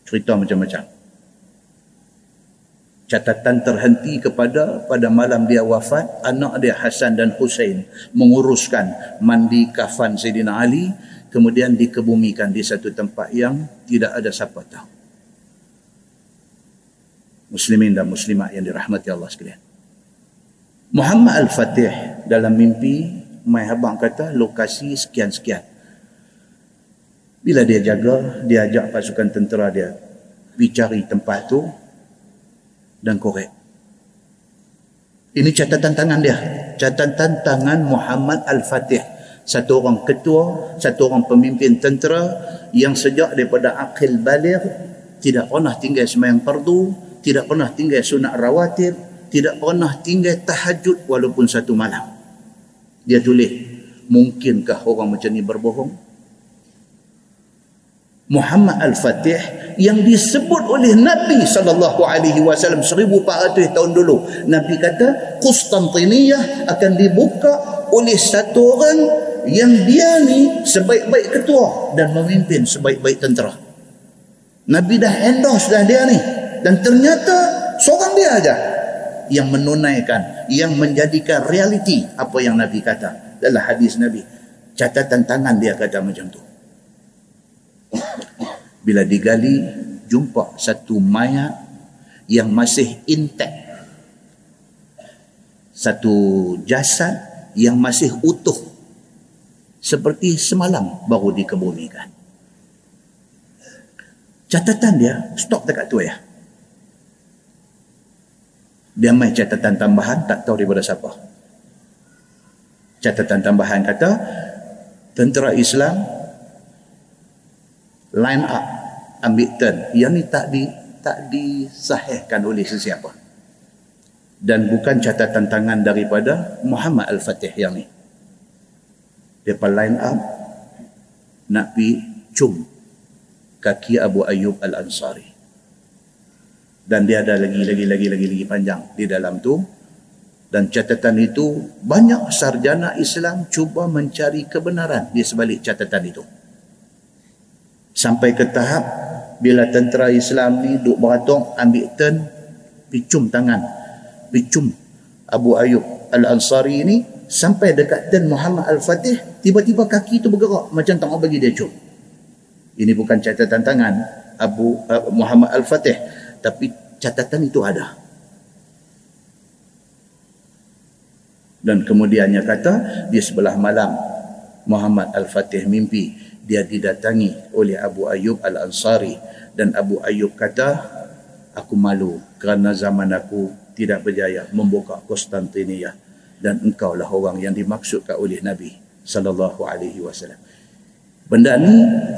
Cerita macam-macam catatan terhenti kepada pada malam dia wafat anak dia Hasan dan Hussein menguruskan mandi kafan Sidina Ali kemudian dikebumikan di satu tempat yang tidak ada siapa tahu muslimin dan muslimat yang dirahmati Allah sekalian. Muhammad Al-Fatih dalam mimpi mai abang kata lokasi sekian-sekian. Bila dia jaga, dia ajak pasukan tentera dia pergi tempat tu dan korek. Ini catatan tangan dia. catatan tangan Muhammad Al-Fatih satu orang ketua satu orang pemimpin tentera yang sejak daripada akil balik tidak pernah tinggal semayang fardu tidak pernah tinggal sunat rawatib tidak pernah tinggal tahajud walaupun satu malam dia tulis mungkinkah orang macam ni berbohong Muhammad Al-Fatih yang disebut oleh Nabi sallallahu alaihi wasallam 1400 tahun dulu. Nabi kata Konstantiniyah akan dibuka oleh satu orang yang dia ni sebaik-baik ketua dan memimpin sebaik-baik tentera. Nabi dah endorse dah dia ni dan ternyata seorang dia aja yang menunaikan, yang menjadikan realiti apa yang Nabi kata dalam hadis Nabi. Catatan tangan dia kata macam tu bila digali jumpa satu mayat yang masih intact. Satu jasad yang masih utuh. Seperti semalam baru dikebumikan. Catatan dia stop dekat tu ya dia main catatan tambahan tak tahu daripada siapa. Catatan tambahan kata tentera Islam line up ambil turn. Yang ni tak di tak disahihkan oleh sesiapa. Dan bukan catatan tangan daripada Muhammad Al-Fatih yang ni. Depa line up nak pi cum kaki Abu Ayyub Al-Ansari. Dan dia ada lagi lagi lagi lagi lagi panjang di dalam tu. Dan catatan itu banyak sarjana Islam cuba mencari kebenaran di sebalik catatan itu sampai ke tahap bila tentera Islam ni duk beratung ambil turn picum tangan. Picum Abu Ayub Al-Ansari ni sampai dekat turn Muhammad Al-Fatih tiba-tiba kaki tu bergerak macam tak mau bagi dia cum ini bukan catatan tangan Abu uh, Muhammad Al-Fatih tapi catatan itu ada. Dan kemudiannya kata di sebelah malam Muhammad Al-Fatih mimpi dia didatangi oleh Abu Ayyub Al-Ansari dan Abu Ayyub kata aku malu kerana zaman aku tidak berjaya membuka Konstantinia dan engkau lah orang yang dimaksudkan oleh Nabi sallallahu alaihi wasallam. Benda ni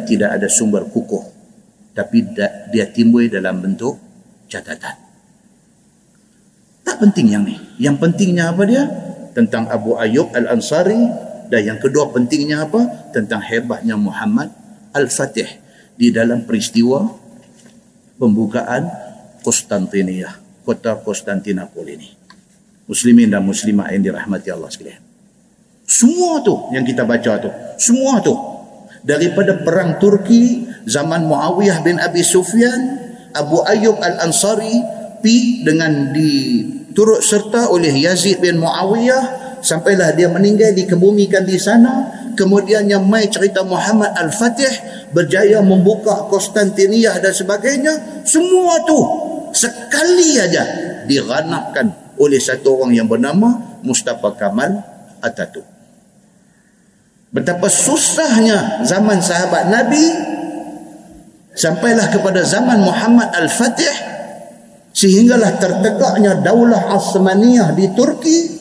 tidak ada sumber kukuh tapi dia timbul dalam bentuk catatan. Tak penting yang ni. Yang pentingnya apa dia? Tentang Abu Ayyub Al-Ansari dan yang kedua pentingnya apa? Tentang hebatnya Muhammad Al-Fatih di dalam peristiwa pembukaan Konstantinia, kota Konstantinopel ini. Muslimin dan muslimah yang dirahmati Allah sekalian. Semua tu yang kita baca tu, semua tu daripada perang Turki zaman Muawiyah bin Abi Sufyan, Abu Ayyub Al-Ansari pi dengan diturut serta oleh Yazid bin Muawiyah sampailah dia meninggal dikebumikan di sana. Kemudiannya mai cerita Muhammad Al-Fatih berjaya membuka Konstantinia dan sebagainya. Semua tu sekali aja diranapkan oleh satu orang yang bernama Mustafa Kamal Atatürk. Betapa susahnya zaman sahabat Nabi sampailah kepada zaman Muhammad Al-Fatih sehinggalah tertegaknya daulah Osmaniyah di Turki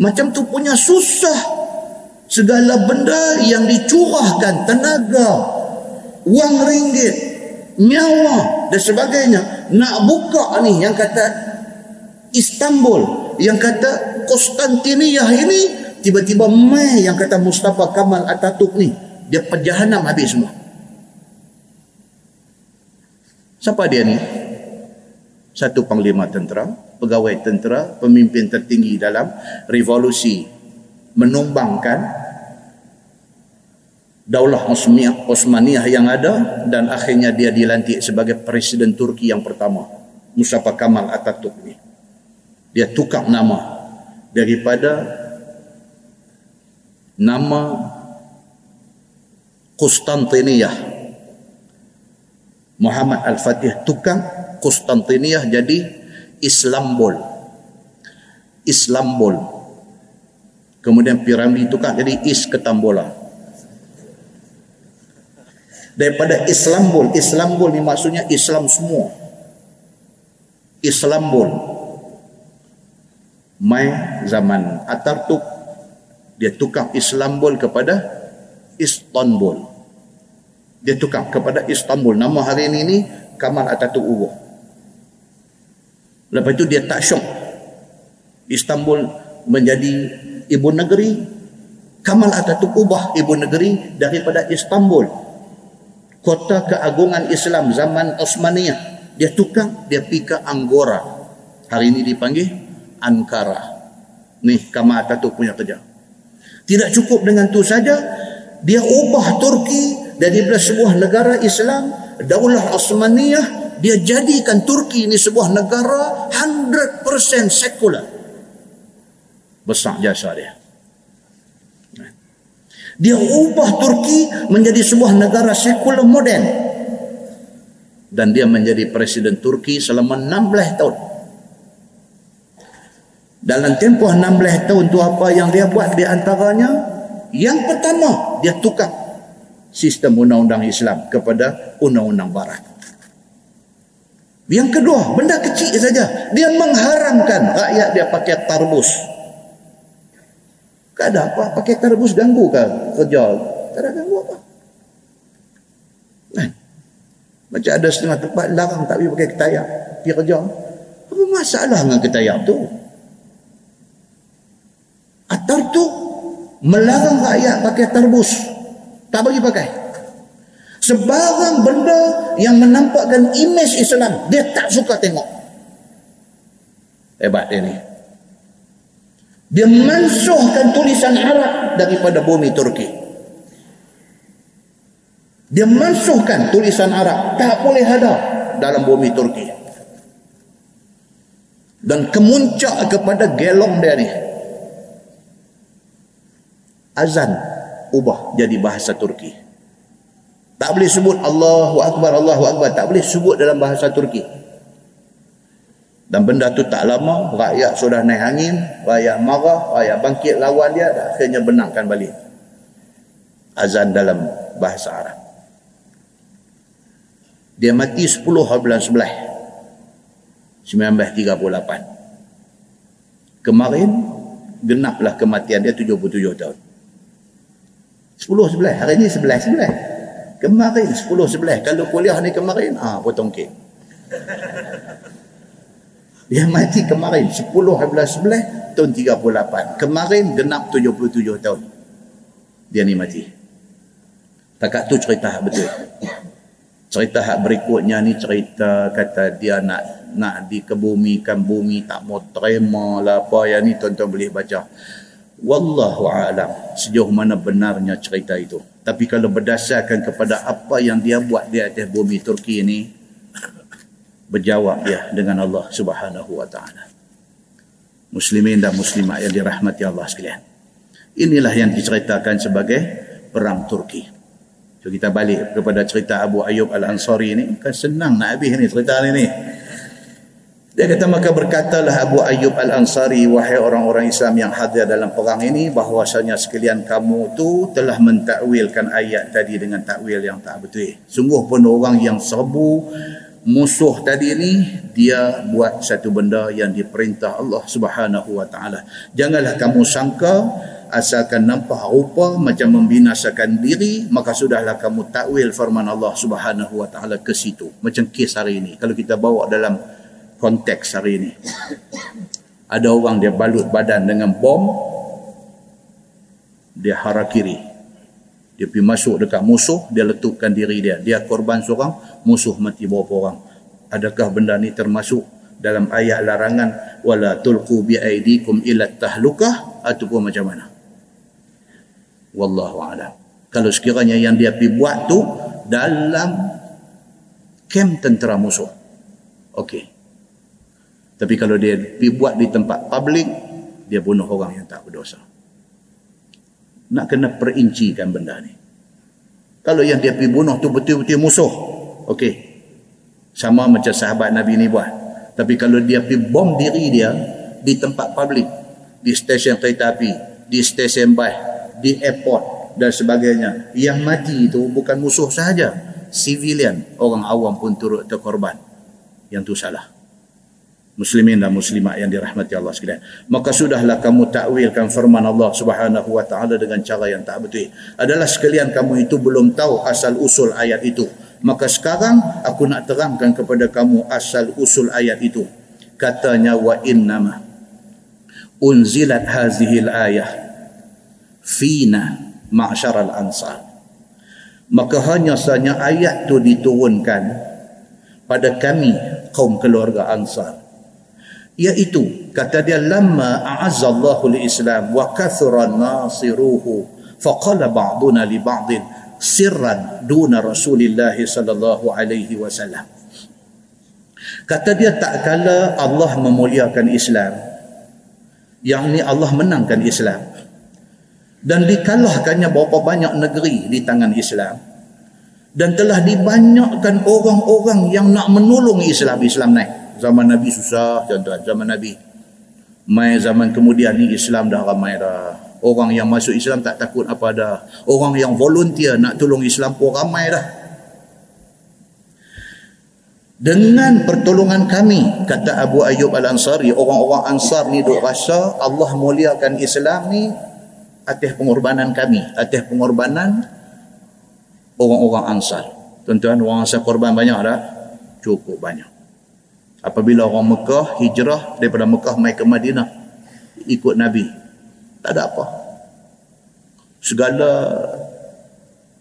macam tu punya susah. Segala benda yang dicurahkan tenaga wang ringgit nyawa dan sebagainya nak buka ni yang kata Istanbul yang kata Konstantinia ini tiba-tiba mai yang kata Mustafa Kamal Atatürk ni dia perjahanam habis semua. Siapa dia ni satu panglima tentera pegawai tentera, pemimpin tertinggi dalam revolusi menumbangkan daulah Osmaniyah, Osmaniyah yang ada dan akhirnya dia dilantik sebagai presiden Turki yang pertama Mustafa Kamal Atatürk ni dia tukar nama daripada nama Konstantiniyah Muhammad Al-Fatih tukar Konstantiniyah jadi Islambol. Islambol. Kemudian piramid itu kan jadi Is Ketambola. Daripada Islambol, Islambol ni maksudnya Islam semua. Islambol. mai zaman Atatürk dia tukar Istanbul kepada Istanbul dia tukar kepada Istanbul. Nama hari ini ni Kamal Atatürk ubah. Lepas itu dia tak syok. Istanbul menjadi ibu negeri Kamal Atatürk ubah ibu negeri daripada Istanbul. Kota keagungan Islam zaman Osmaniyah. Dia tukar dia pergi ke Anggora. Hari ini dipanggil Ankara. Ni Kamal Atatürk punya kerja. Tidak cukup dengan tu saja, dia ubah Turki dari sebuah negara Islam, Daulah Osmaniyah, dia jadikan Turki ini sebuah negara 100% sekular. Besar jasa dia. Dia ubah Turki menjadi sebuah negara sekular moden. Dan dia menjadi presiden Turki selama 16 tahun. Dalam tempoh 16 tahun tu apa yang dia buat di antaranya? Yang pertama, dia tukar sistem undang-undang Islam kepada undang-undang barat. Yang kedua, benda kecil saja. Dia mengharamkan rakyat dia pakai tarbus. Tak ada apa, pakai tarbus ganggu ke kerja? Tak ada ganggu apa. Kan? Macam ada setengah tempat larang tak boleh pakai ketayak pergi kerja. Apa masalah dengan ketayak tu? Atar tu melarang rakyat pakai terbus. Tak bagi pakai. Sebarang benda yang menampakkan imej Islam, dia tak suka tengok. Hebat dia ni. Dia mansuhkan tulisan Arab daripada bumi Turki. Dia mansuhkan tulisan Arab. Tak boleh ada dalam bumi Turki. Dan kemuncak kepada gelong dia ni azan ubah jadi bahasa Turki. Tak boleh sebut Allahu Akbar, Allahu Akbar. Tak boleh sebut dalam bahasa Turki. Dan benda tu tak lama, rakyat sudah naik angin, rakyat marah, rakyat bangkit lawan dia, akhirnya benangkan balik. Azan dalam bahasa Arab. Dia mati 10 bulan 11. 1938. Kemarin, genaplah kematian dia 77 tahun. Sepuluh sebelah. Hari ni sebelah sebelah. Kemarin sepuluh sebelah. Kalau kuliah ni kemarin, ah potong kek. Dia mati kemarin sepuluh sebelah sebelah tahun tiga puluh lapan. Kemarin genap tujuh puluh tujuh tahun. Dia ni mati. Takat tu cerita betul. Cerita hak berikutnya ni cerita kata dia nak nak dikebumikan bumi tak mau terima lah apa yang ni tuan-tuan boleh baca. Wallahu alam sejauh mana benarnya cerita itu. Tapi kalau berdasarkan kepada apa yang dia buat di atas bumi Turki ini berjawab dia dengan Allah Subhanahu wa taala. Muslimin dan muslimat yang dirahmati Allah sekalian. Inilah yang diceritakan sebagai perang Turki. So kita balik kepada cerita Abu Ayyub Al-Ansari ini. Kan senang nak habis ni cerita ni. Dia kata maka berkatalah Abu Ayyub Al-Ansari wahai orang-orang Islam yang hadir dalam perang ini bahwasanya sekalian kamu tu telah mentakwilkan ayat tadi dengan takwil yang tak betul. Sungguh pun orang yang serbu musuh tadi ni dia buat satu benda yang diperintah Allah Subhanahu wa taala. Janganlah kamu sangka asalkan nampak rupa macam membinasakan diri maka sudahlah kamu takwil firman Allah Subhanahu wa taala ke situ. Macam kes hari ini kalau kita bawa dalam konteks hari ini. Ada orang dia balut badan dengan bom, dia harakiri. Dia pergi masuk dekat musuh, dia letupkan diri dia. Dia korban seorang, musuh mati berapa orang. Adakah benda ni termasuk dalam ayat larangan wala tulqu bi aidikum ila tahlukah ataupun macam mana? Wallahu a'lam. Kalau sekiranya yang dia pergi buat tu dalam kem tentera musuh. Okey. Tapi kalau dia buat di tempat publik, dia bunuh orang yang tak berdosa. Nak kena perincikan benda ni. Kalau yang dia pergi bunuh tu betul-betul musuh, okey. Sama macam sahabat Nabi ni buat. Tapi kalau dia pergi bom diri dia di tempat publik, di stesen kereta api, di stesen bas, di airport dan sebagainya, yang mati itu bukan musuh sahaja, civilian, orang awam pun turut terkorban. Yang tu salah muslimin dan muslimat yang dirahmati Allah sekalian. Maka sudahlah kamu takwilkan firman Allah Subhanahu wa taala dengan cara yang tak betul. Adalah sekalian kamu itu belum tahu asal usul ayat itu. Maka sekarang aku nak terangkan kepada kamu asal usul ayat itu. Katanya wa innama unzilat hazihil ayah fina ma'syaral ansar. Maka hanya sahaja ayat itu diturunkan pada kami kaum keluarga ansar iaitu kata dia lamma a'azzallahu al-islam wa kathura nasiruhu faqala ba'duna li ba'din sirran duna rasulillah sallallahu alaihi wasallam. Kata dia tak kala Allah memuliakan Islam yang ni Allah menangkan Islam dan dikalahkannya berapa banyak negeri di tangan Islam dan telah dibanyakkan orang-orang yang nak menolong Islam Islam naik zaman Nabi susah tuan-tuan. Zaman Nabi. Mai zaman kemudian ni Islam dah ramai dah. Orang yang masuk Islam tak takut apa dah. Orang yang volunteer nak tolong Islam pun ramai dah. Dengan pertolongan kami kata Abu Ayyub Al-Ansari orang-orang Ansar ni duk rasa Allah muliakan Islam ni atas pengorbanan kami atas pengorbanan orang-orang Ansar. Tuan-tuan orang Ansar korban banyak dah? Cukup banyak apabila orang Mekah hijrah daripada Mekah mai ke Madinah ikut Nabi tak ada apa. Segala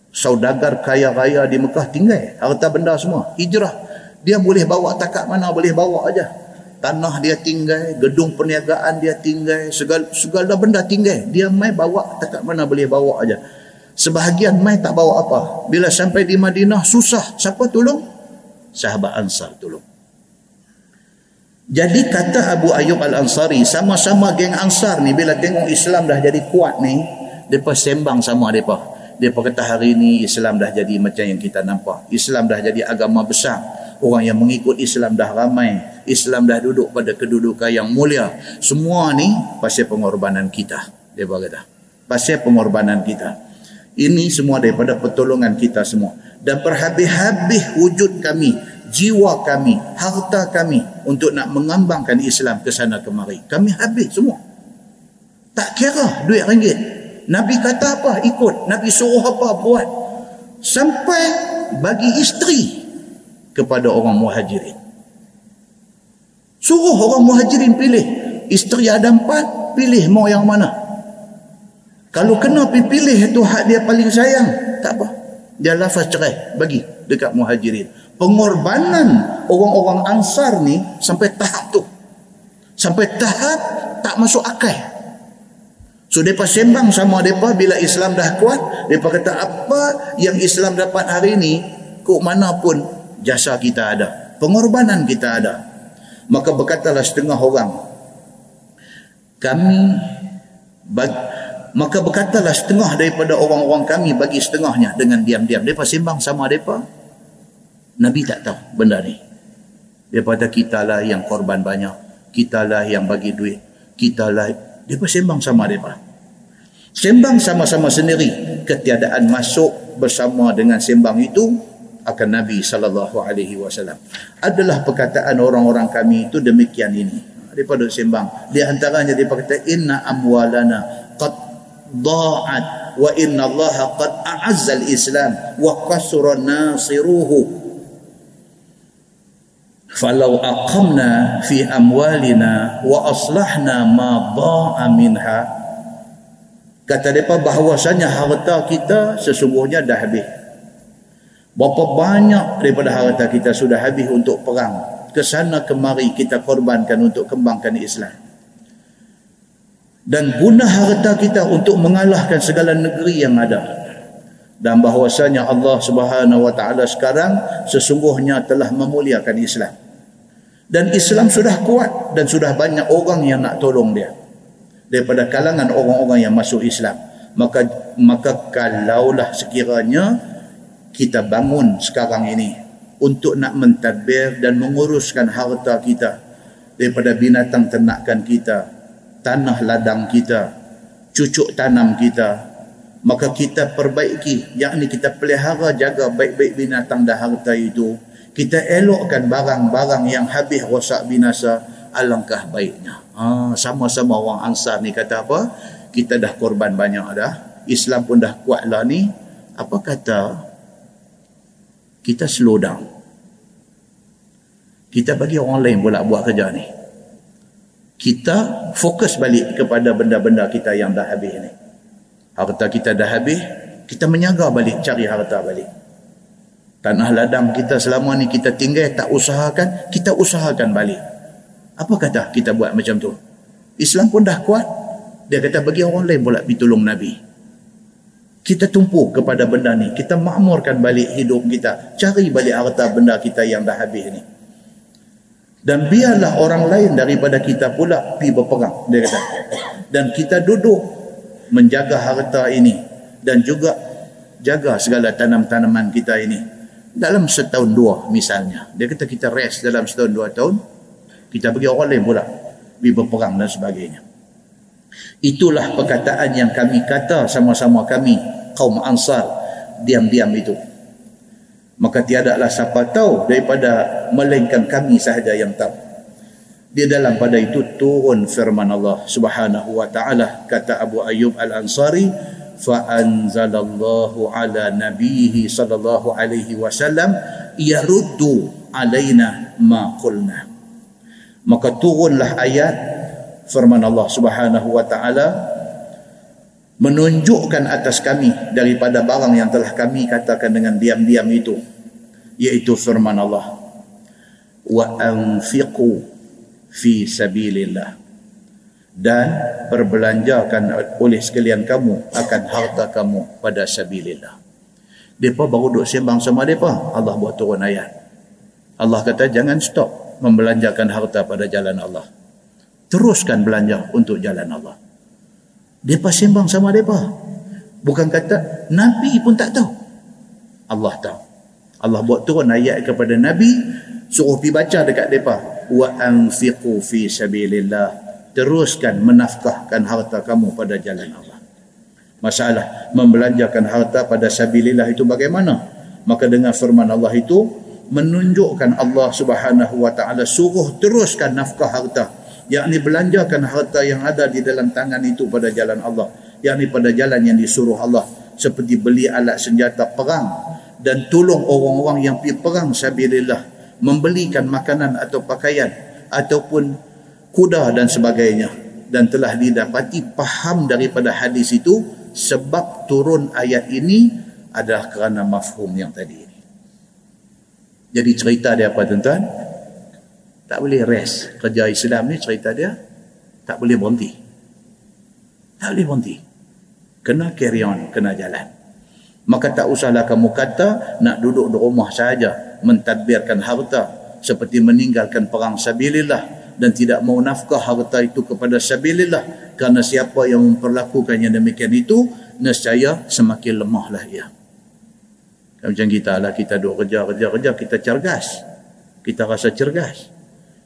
saudagar kaya raya di Mekah tinggal harta benda semua hijrah. Dia boleh bawa takat mana boleh bawa aja. Tanah dia tinggal gedung perniagaan dia tinggal segala, segala benda tinggal. Dia mai bawa takat mana boleh bawa aja. Sebahagian mai tak bawa apa. Bila sampai di Madinah susah. Siapa tolong? Sahabat Ansar tolong jadi kata Abu Ayyub Al-Ansari, sama-sama geng Ansar ni bila tengok Islam dah jadi kuat ni, depa sembang sama depa. Depa kata hari ni Islam dah jadi macam yang kita nampak. Islam dah jadi agama besar. Orang yang mengikut Islam dah ramai. Islam dah duduk pada kedudukan yang mulia. Semua ni pasal pengorbanan kita. Depa kata. Pasal pengorbanan kita. Ini semua daripada pertolongan kita semua. Dan berhabis-habis wujud kami jiwa kami, harta kami untuk nak mengambangkan Islam ke sana kemari. Kami habis semua. Tak kira duit ringgit. Nabi kata apa, ikut. Nabi suruh apa, buat. Sampai bagi isteri kepada orang muhajirin. Suruh orang muhajirin pilih. Isteri ada empat, pilih mau yang mana. Kalau kena pilih itu hak dia paling sayang, tak apa. Dia lafaz cerai, bagi dekat muhajirin pengorbanan orang-orang ansar ni sampai tahap tu. Sampai tahap tak masuk akal. So mereka sembang sama mereka bila Islam dah kuat mereka kata apa yang Islam dapat hari ni kok mana pun jasa kita ada pengorbanan kita ada. Maka berkatalah setengah orang kami bag, maka berkatalah setengah daripada orang-orang kami bagi setengahnya dengan diam-diam. Mereka sembang sama mereka Nabi tak tahu benda ni. Dia kata kita lah yang korban banyak. Kita lah yang bagi duit. Kita lah. Dia pun sembang sama mereka. Sembang sama-sama sendiri. Ketiadaan masuk bersama dengan sembang itu akan Nabi sallallahu alaihi wasallam. Adalah perkataan orang-orang kami itu demikian ini. Daripada sembang. Di antaranya dia kata inna amwalana qad da'at wa inna Allah qad a'azza al-islam wa qasura nasiruhu falau aqamna fi amwalina wa aslahna ma dha'a minha. Kata depa bahawasanya harta kita sesungguhnya dah habis. Berapa banyak daripada harta kita sudah habis untuk perang? Ke sana kemari kita korbankan untuk kembangkan Islam. Dan guna harta kita untuk mengalahkan segala negeri yang ada dan bahwasanya Allah Subhanahu wa taala sekarang sesungguhnya telah memuliakan Islam. Dan Islam sudah kuat dan sudah banyak orang yang nak tolong dia. Daripada kalangan orang-orang yang masuk Islam. Maka maka kalaulah sekiranya kita bangun sekarang ini untuk nak mentadbir dan menguruskan harta kita daripada binatang ternakan kita, tanah ladang kita, cucuk tanam kita, maka kita perbaiki yakni kita pelihara jaga baik-baik binatang dan harta itu. Kita elokkan barang-barang yang habis rosak binasa alangkah baiknya. Ha, sama-sama orang ansar ni kata apa? Kita dah korban banyak dah. Islam pun dah kuat lah ni. Apa kata? Kita slow down. Kita bagi orang lain pula buat kerja ni. Kita fokus balik kepada benda-benda kita yang dah habis ni harta kita dah habis kita menyaga balik cari harta balik. Tanah ladang kita selama ni kita tinggal tak usahakan kita usahakan balik. Apa kata kita buat macam tu? Islam pun dah kuat. Dia kata bagi orang lain pula pergi tolong Nabi. Kita tumpu kepada benda ni. Kita makmurkan balik hidup kita. Cari balik harta benda kita yang dah habis ni. Dan biarlah orang lain daripada kita pula pergi berperang dia kata. Dan kita duduk menjaga harta ini dan juga jaga segala tanam-tanaman kita ini. Dalam setahun dua misalnya dia kata kita rest dalam setahun dua tahun kita bagi orang lain pula pergi berperang dan sebagainya. Itulah perkataan yang kami kata sama-sama kami kaum ansar diam-diam itu. Maka tiadalah siapa tahu daripada melainkan kami sahaja yang tahu di dalam pada itu turun firman Allah Subhanahu wa taala kata Abu Ayyub Al-Ansari fa anzalallahu ala nabihi sallallahu alaihi wasallam yaruddu alaina ma qulna. Maka turunlah ayat firman Allah Subhanahu wa taala menunjukkan atas kami daripada barang yang telah kami katakan dengan diam-diam itu yaitu firman Allah. Wa anfiqu fi sabilillah dan perbelanjakan oleh sekalian kamu akan harta kamu pada sabilillah. Depa baru duk sembang sama depa, Allah buat turun ayat. Allah kata jangan stop membelanjakan harta pada jalan Allah. Teruskan belanja untuk jalan Allah. Depa sembang sama depa. Bukan kata Nabi pun tak tahu. Allah tahu. Allah buat turun ayat kepada Nabi suruh pi baca dekat depa wa anfiqu fi sabilillah teruskan menafkahkan harta kamu pada jalan Allah. Masalah membelanjakan harta pada sabilillah itu bagaimana? Maka dengan firman Allah itu menunjukkan Allah Subhanahu wa taala suruh teruskan nafkah harta yakni belanjakan harta yang ada di dalam tangan itu pada jalan Allah yakni pada jalan yang disuruh Allah seperti beli alat senjata perang dan tolong orang-orang yang pergi perang sabilillah membelikan makanan atau pakaian ataupun kuda dan sebagainya dan telah didapati faham daripada hadis itu sebab turun ayat ini adalah kerana mafhum yang tadi ini. Jadi cerita dia apa tuan-tuan? Tak boleh rest. Kerja Islam ni cerita dia tak boleh berhenti. Tak boleh berhenti. Kena carry on, kena jalan. Maka tak usahlah kamu kata nak duduk di rumah saja mentadbirkan harta seperti meninggalkan perang sabilillah dan tidak mau nafkah harta itu kepada sabilillah kerana siapa yang memperlakukannya demikian itu nescaya semakin lemahlah ia. Macam kita lah kita duduk kerja kerja kerja kita cergas. Kita rasa cergas.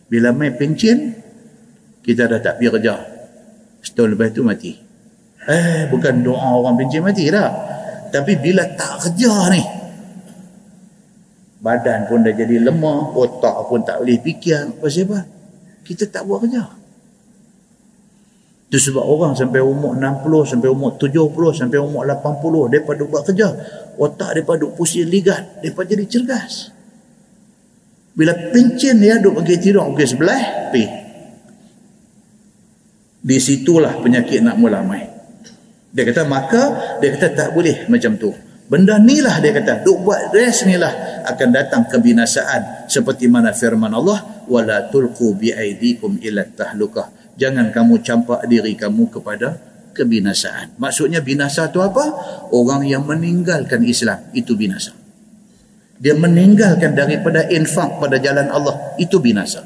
Bila main pencin kita dah tak pergi kerja. Setahun lepas itu mati. Eh bukan doa orang pencin mati dah tapi bila tak kerja ni badan pun dah jadi lemah otak pun tak boleh fikir apa sebab kita tak buat kerja. Itu sebab orang sampai umur 60, sampai umur 70, sampai umur 80, mereka duduk buat kerja. Otak mereka duduk pusing ligat, mereka jadi cergas. Bila pencin dia duduk pergi tidur, pergi sebelah, pergi. Di situlah penyakit nak mula. Dia kata, maka dia kata tak boleh macam tu. Benda ni lah dia kata, duk buat rest ni lah akan datang kebinasaan. Seperti mana firman Allah wala tulqu bi aidikum ila tahlukah jangan kamu campak diri kamu kepada kebinasaan. Maksudnya binasa itu apa? Orang yang meninggalkan Islam itu binasa. Dia meninggalkan daripada infak pada jalan Allah itu binasa.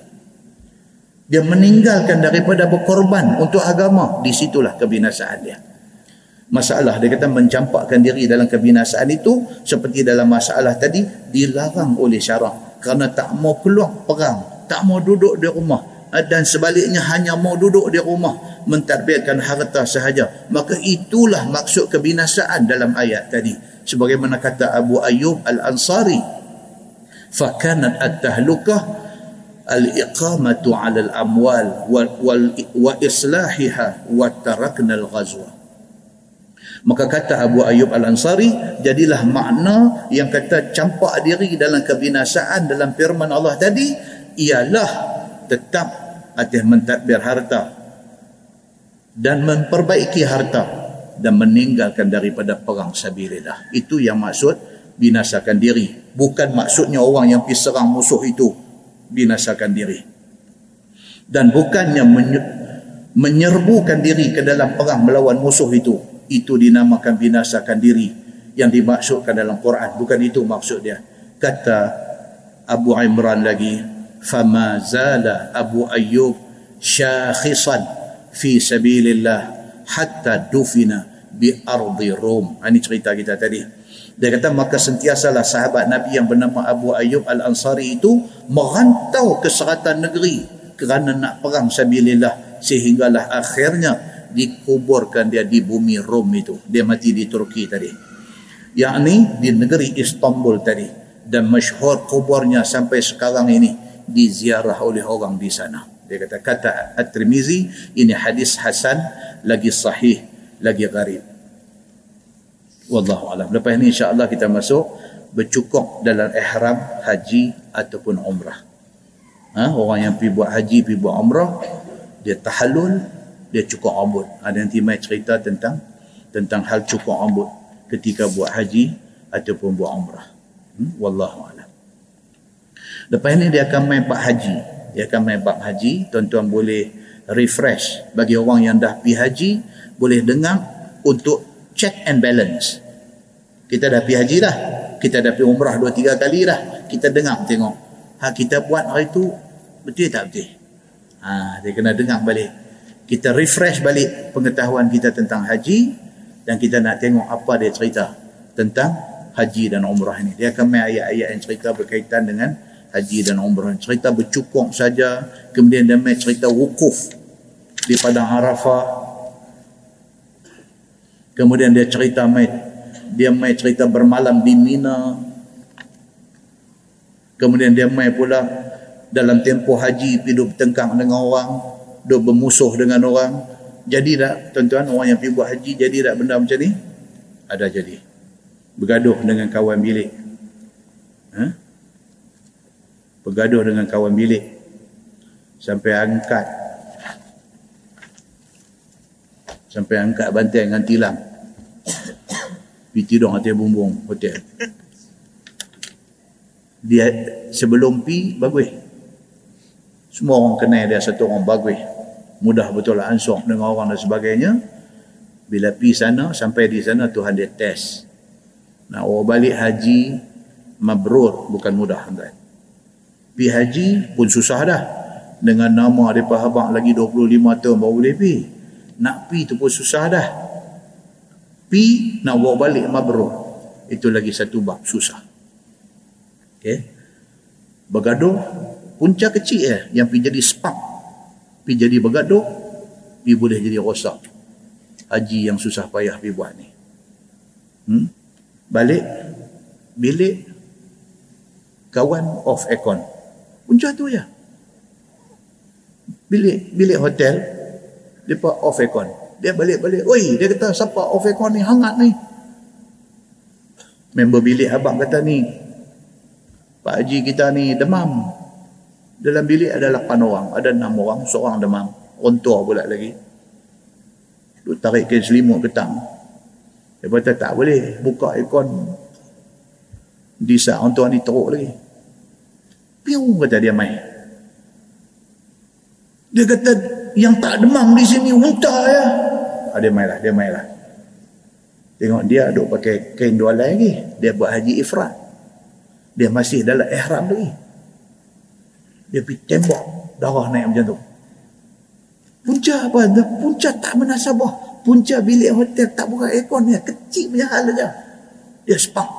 Dia meninggalkan daripada berkorban untuk agama di situlah kebinasaan dia masalah dia kata mencampakkan diri dalam kebinasaan itu seperti dalam masalah tadi dilarang oleh syarak kerana tak mau keluar perang tak mau duduk di rumah eh, dan sebaliknya hanya mau duduk di rumah mentadbirkan harta sahaja maka itulah maksud kebinasaan dalam ayat tadi sebagaimana kata Abu Ayyub Al-Ansari fakanat at-tahlukah al-iqamatu 'ala al-amwal wal wa islahiha wa tarakna al-ghazwa maka kata Abu Ayyub Al-Ansari jadilah makna yang kata campak diri dalam kebinasaan dalam firman Allah tadi ialah tetap atas mentadbir harta dan memperbaiki harta dan meninggalkan daripada perang sabilillah. Itu yang maksud binasakan diri. Bukan maksudnya orang yang pergi serang musuh itu binasakan diri. Dan bukannya menyerbukan diri ke dalam perang melawan musuh itu itu dinamakan binasakan diri yang dimaksudkan dalam Quran. Bukan itu maksud dia. Kata Abu Imran lagi fama zala Abu Ayyub syakhisan fi sabilillah hatta dufina bi ardi Rom ini cerita kita tadi. Dia kata maka sentiasalah sahabat Nabi yang bernama Abu Ayyub Al-Ansari itu merantau ke seratan negeri kerana nak perang sabilillah sehinggalah akhirnya dikuburkan dia di bumi Rom itu. Dia mati di Turki tadi. Yakni di negeri Istanbul tadi. Dan masyhur kuburnya sampai sekarang ini diziarah oleh orang di sana. Dia kata kata At-Tirmizi ini hadis hasan lagi sahih lagi gharib. Wallahu alam. Lepas ini insyaallah kita masuk bercukup dalam ihram haji ataupun umrah. Ha? orang yang pergi buat haji pergi buat umrah dia tahallul dia cukup rambut ada nanti mai cerita tentang tentang hal cukup rambut ketika buat haji ataupun buat umrah. Hmm? wallahu alam. Lepas ini dia akan main bab haji. Dia akan main bab haji. Tuan-tuan boleh refresh bagi orang yang dah pergi haji boleh dengar untuk check and balance. Kita dah pergi haji dah. Kita dah pergi umrah dua tiga kali dah. Kita dengar tengok ha kita buat hari tu betul tak betul? Ha dia kena dengar balik kita refresh balik pengetahuan kita tentang haji dan kita nak tengok apa dia cerita tentang haji dan umrah ini. Dia akan main ayat-ayat yang cerita berkaitan dengan haji dan umrah. Cerita bercukup saja kemudian dia main cerita wukuf di padang Arafah. Kemudian dia cerita mai dia mai cerita bermalam di Mina. Kemudian dia mai pula dalam tempoh haji hidup bertengkar dengan orang, duk bermusuh dengan orang. Jadi tak tuan-tuan orang yang pergi buat haji jadi tak benda macam ni? Ada jadi. Bergaduh dengan kawan bilik. Ha? Bergaduh dengan kawan bilik. Sampai angkat sampai angkat bantai dengan tilam pergi tidur atas bumbung hotel dia sebelum pi bagus semua orang kenal dia satu orang bagus mudah betul lah ansur dengan orang dan sebagainya. Bila pi sana sampai di sana Tuhan dia test. Nak orang balik haji mabrur bukan mudah tuan pi haji pun susah dah. Dengan nama dia habang lagi 25 tahun baru boleh pi nak pi tu pun susah dah. Pi nak bawa balik mabrur. Itu lagi satu bab susah. Okey? Bergaduh punca kecil eh yang pi jadi spark pi jadi bergaduh pi boleh jadi rosak haji yang susah payah pi buat ni hmm? balik bilik kawan off aircon punca tu ya bilik bilik hotel depa off aircon dia balik-balik. Oi, dia kata siapa off aircon ni hangat ni. Member bilik abang kata ni. Pak Haji kita ni demam. Dalam bilik ada 8 orang, ada 6 orang, seorang demam. Rontor pula lagi. Duk tarik ke selimut petang. Dia kata tak boleh buka aircon. Di saat orang tua ni teruk lagi. Piu kata dia main. Dia kata yang tak demam di sini unta ya. Ah, dia mainlah, dia mainlah. Tengok dia duk pakai kain dua lagi. Dia buat haji ifrat. Dia masih dalam ihram lagi. Dia pergi tembak darah naik macam tu. Punca apa? Punca tak menasabah. Punca bilik hotel tak buka aircon ni. Kecil punya hal saja. Dia spark.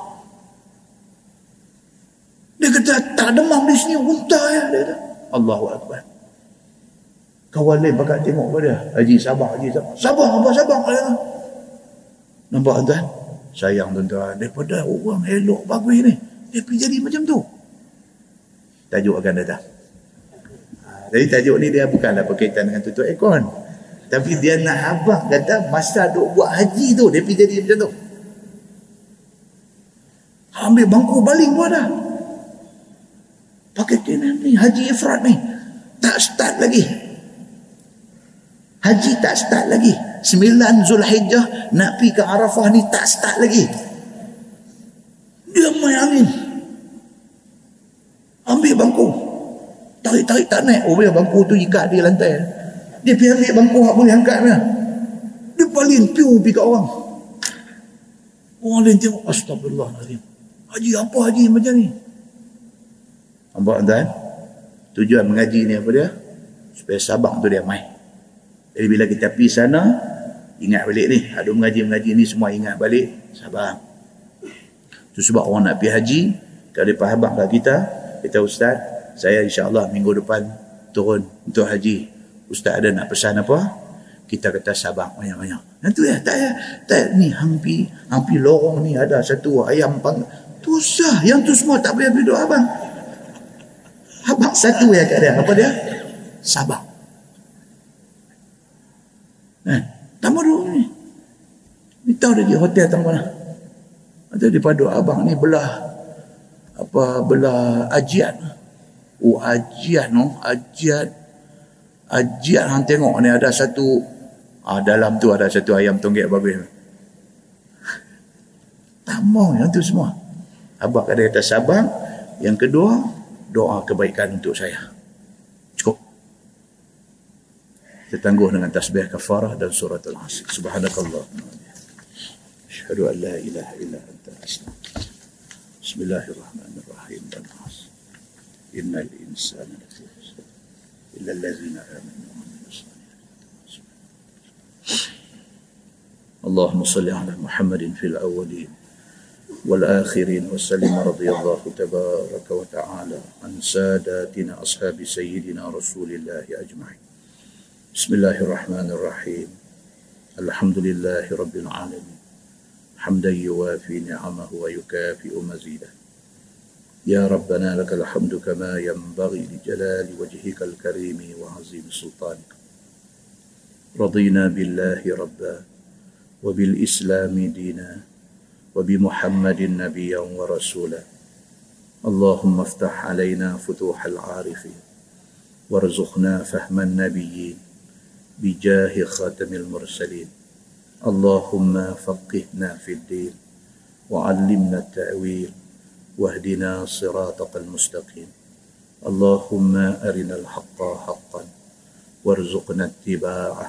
Dia kata tak demam di sini unta ya. Dia kata. Allahu Akbar. Kawan lain pakat tengok pada Haji sabar, Haji sabar. Sabar apa sabar? Ya. Nampak tuan? Sayang tuan-tuan. Daripada orang elok bagus ni. Dia pergi jadi macam tu. Tajuk akan datang. Jadi tajuk ni dia bukanlah berkaitan dengan tutup aircon. Tapi dia nak abang kata masa duk buat haji tu dia pergi jadi macam tu. Ambil bangku baling pun ada pakai kena ni haji ifrat ni. Tak start lagi. Haji tak start lagi. Sembilan Zulhijjah nak pergi ke Arafah ni tak start lagi. Dia main angin. Ambil bangku tarik-tarik tak naik. Oh biar bangku tu ikat di lantai. Dia pergi ambil bangku tak boleh angkat dia. Dia paling piu pergi kat orang. Orang lain tengok astagfirullahaladzim haji apa haji macam ni? Nampak tuan? Tujuan mengaji ni apa dia? Supaya sabak tu dia main. Jadi bila kita pergi sana ingat balik ni. Ada mengaji-mengaji ni semua ingat balik. Sabar. Itu sebab orang nak pergi haji. Kalau dia faham kita kita ustaz saya insyaAllah minggu depan turun untuk haji. Ustaz ada nak pesan apa? Kita kata sabar banyak-banyak. Itu ya tak ya? Tak ni hampir hampir lorong ni ada satu ayam pang. Tu sah yang tu semua tak boleh duduk abang. Abang satu ya kat dia apa dia? Sabar eh tambah dulu ni. Ni tahu dia hotel mana? Ada di padu abang ni belah apa belah ajian oh ajian no ajian ajian hang tengok ni ada satu ah, dalam tu ada satu ayam tonggek babi tak mau yang tu semua Abah kata kata sabar. Yang kedua, doa kebaikan untuk saya. Cukup. Kita tangguh dengan tasbih kafarah dan surat al-asr. Subhanakallah. Asyhadu an la ilaha illa anta astaghfiruka. Bismillahirrahmanirrahim. Insana lafi khusr. Illa allazina amanu wa amilus salihati. اللهم صل على محمد في الأولين والآخرين وسلم رضي الله تبارك وتعالى عن ساداتنا أصحاب سيدنا رسول الله أجمعين بسم الله الرحمن الرحيم الحمد لله رب العالمين حمدا يوافي نعمه ويكافئ مزيده يا ربنا لك الحمد كما ينبغي لجلال وجهك الكريم وعظيم سلطانك. رضينا بالله ربا وبالإسلام دينا وبمحمد نبيا ورسولا. اللهم افتح علينا فتوح العارفين وارزقنا فهم النبيين بجاه خاتم المرسلين. اللهم فقهنا في الدين وعلمنا التأويل واهدنا صراطك المستقيم. اللهم أرنا الحق حقا وارزقنا اتباعه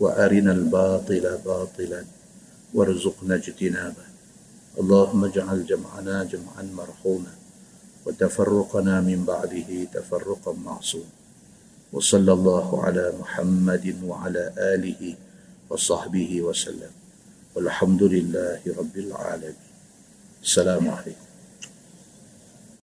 وأرنا الباطل باطلا وارزقنا اجتنابه. اللهم اجعل جمعنا جمعا مرحوما وتفرقنا من بعده تفرقا معصوما وصلى الله على محمد وعلى آله وصحبه وسلم. والحمد لله رب العالمين. السلام عليكم.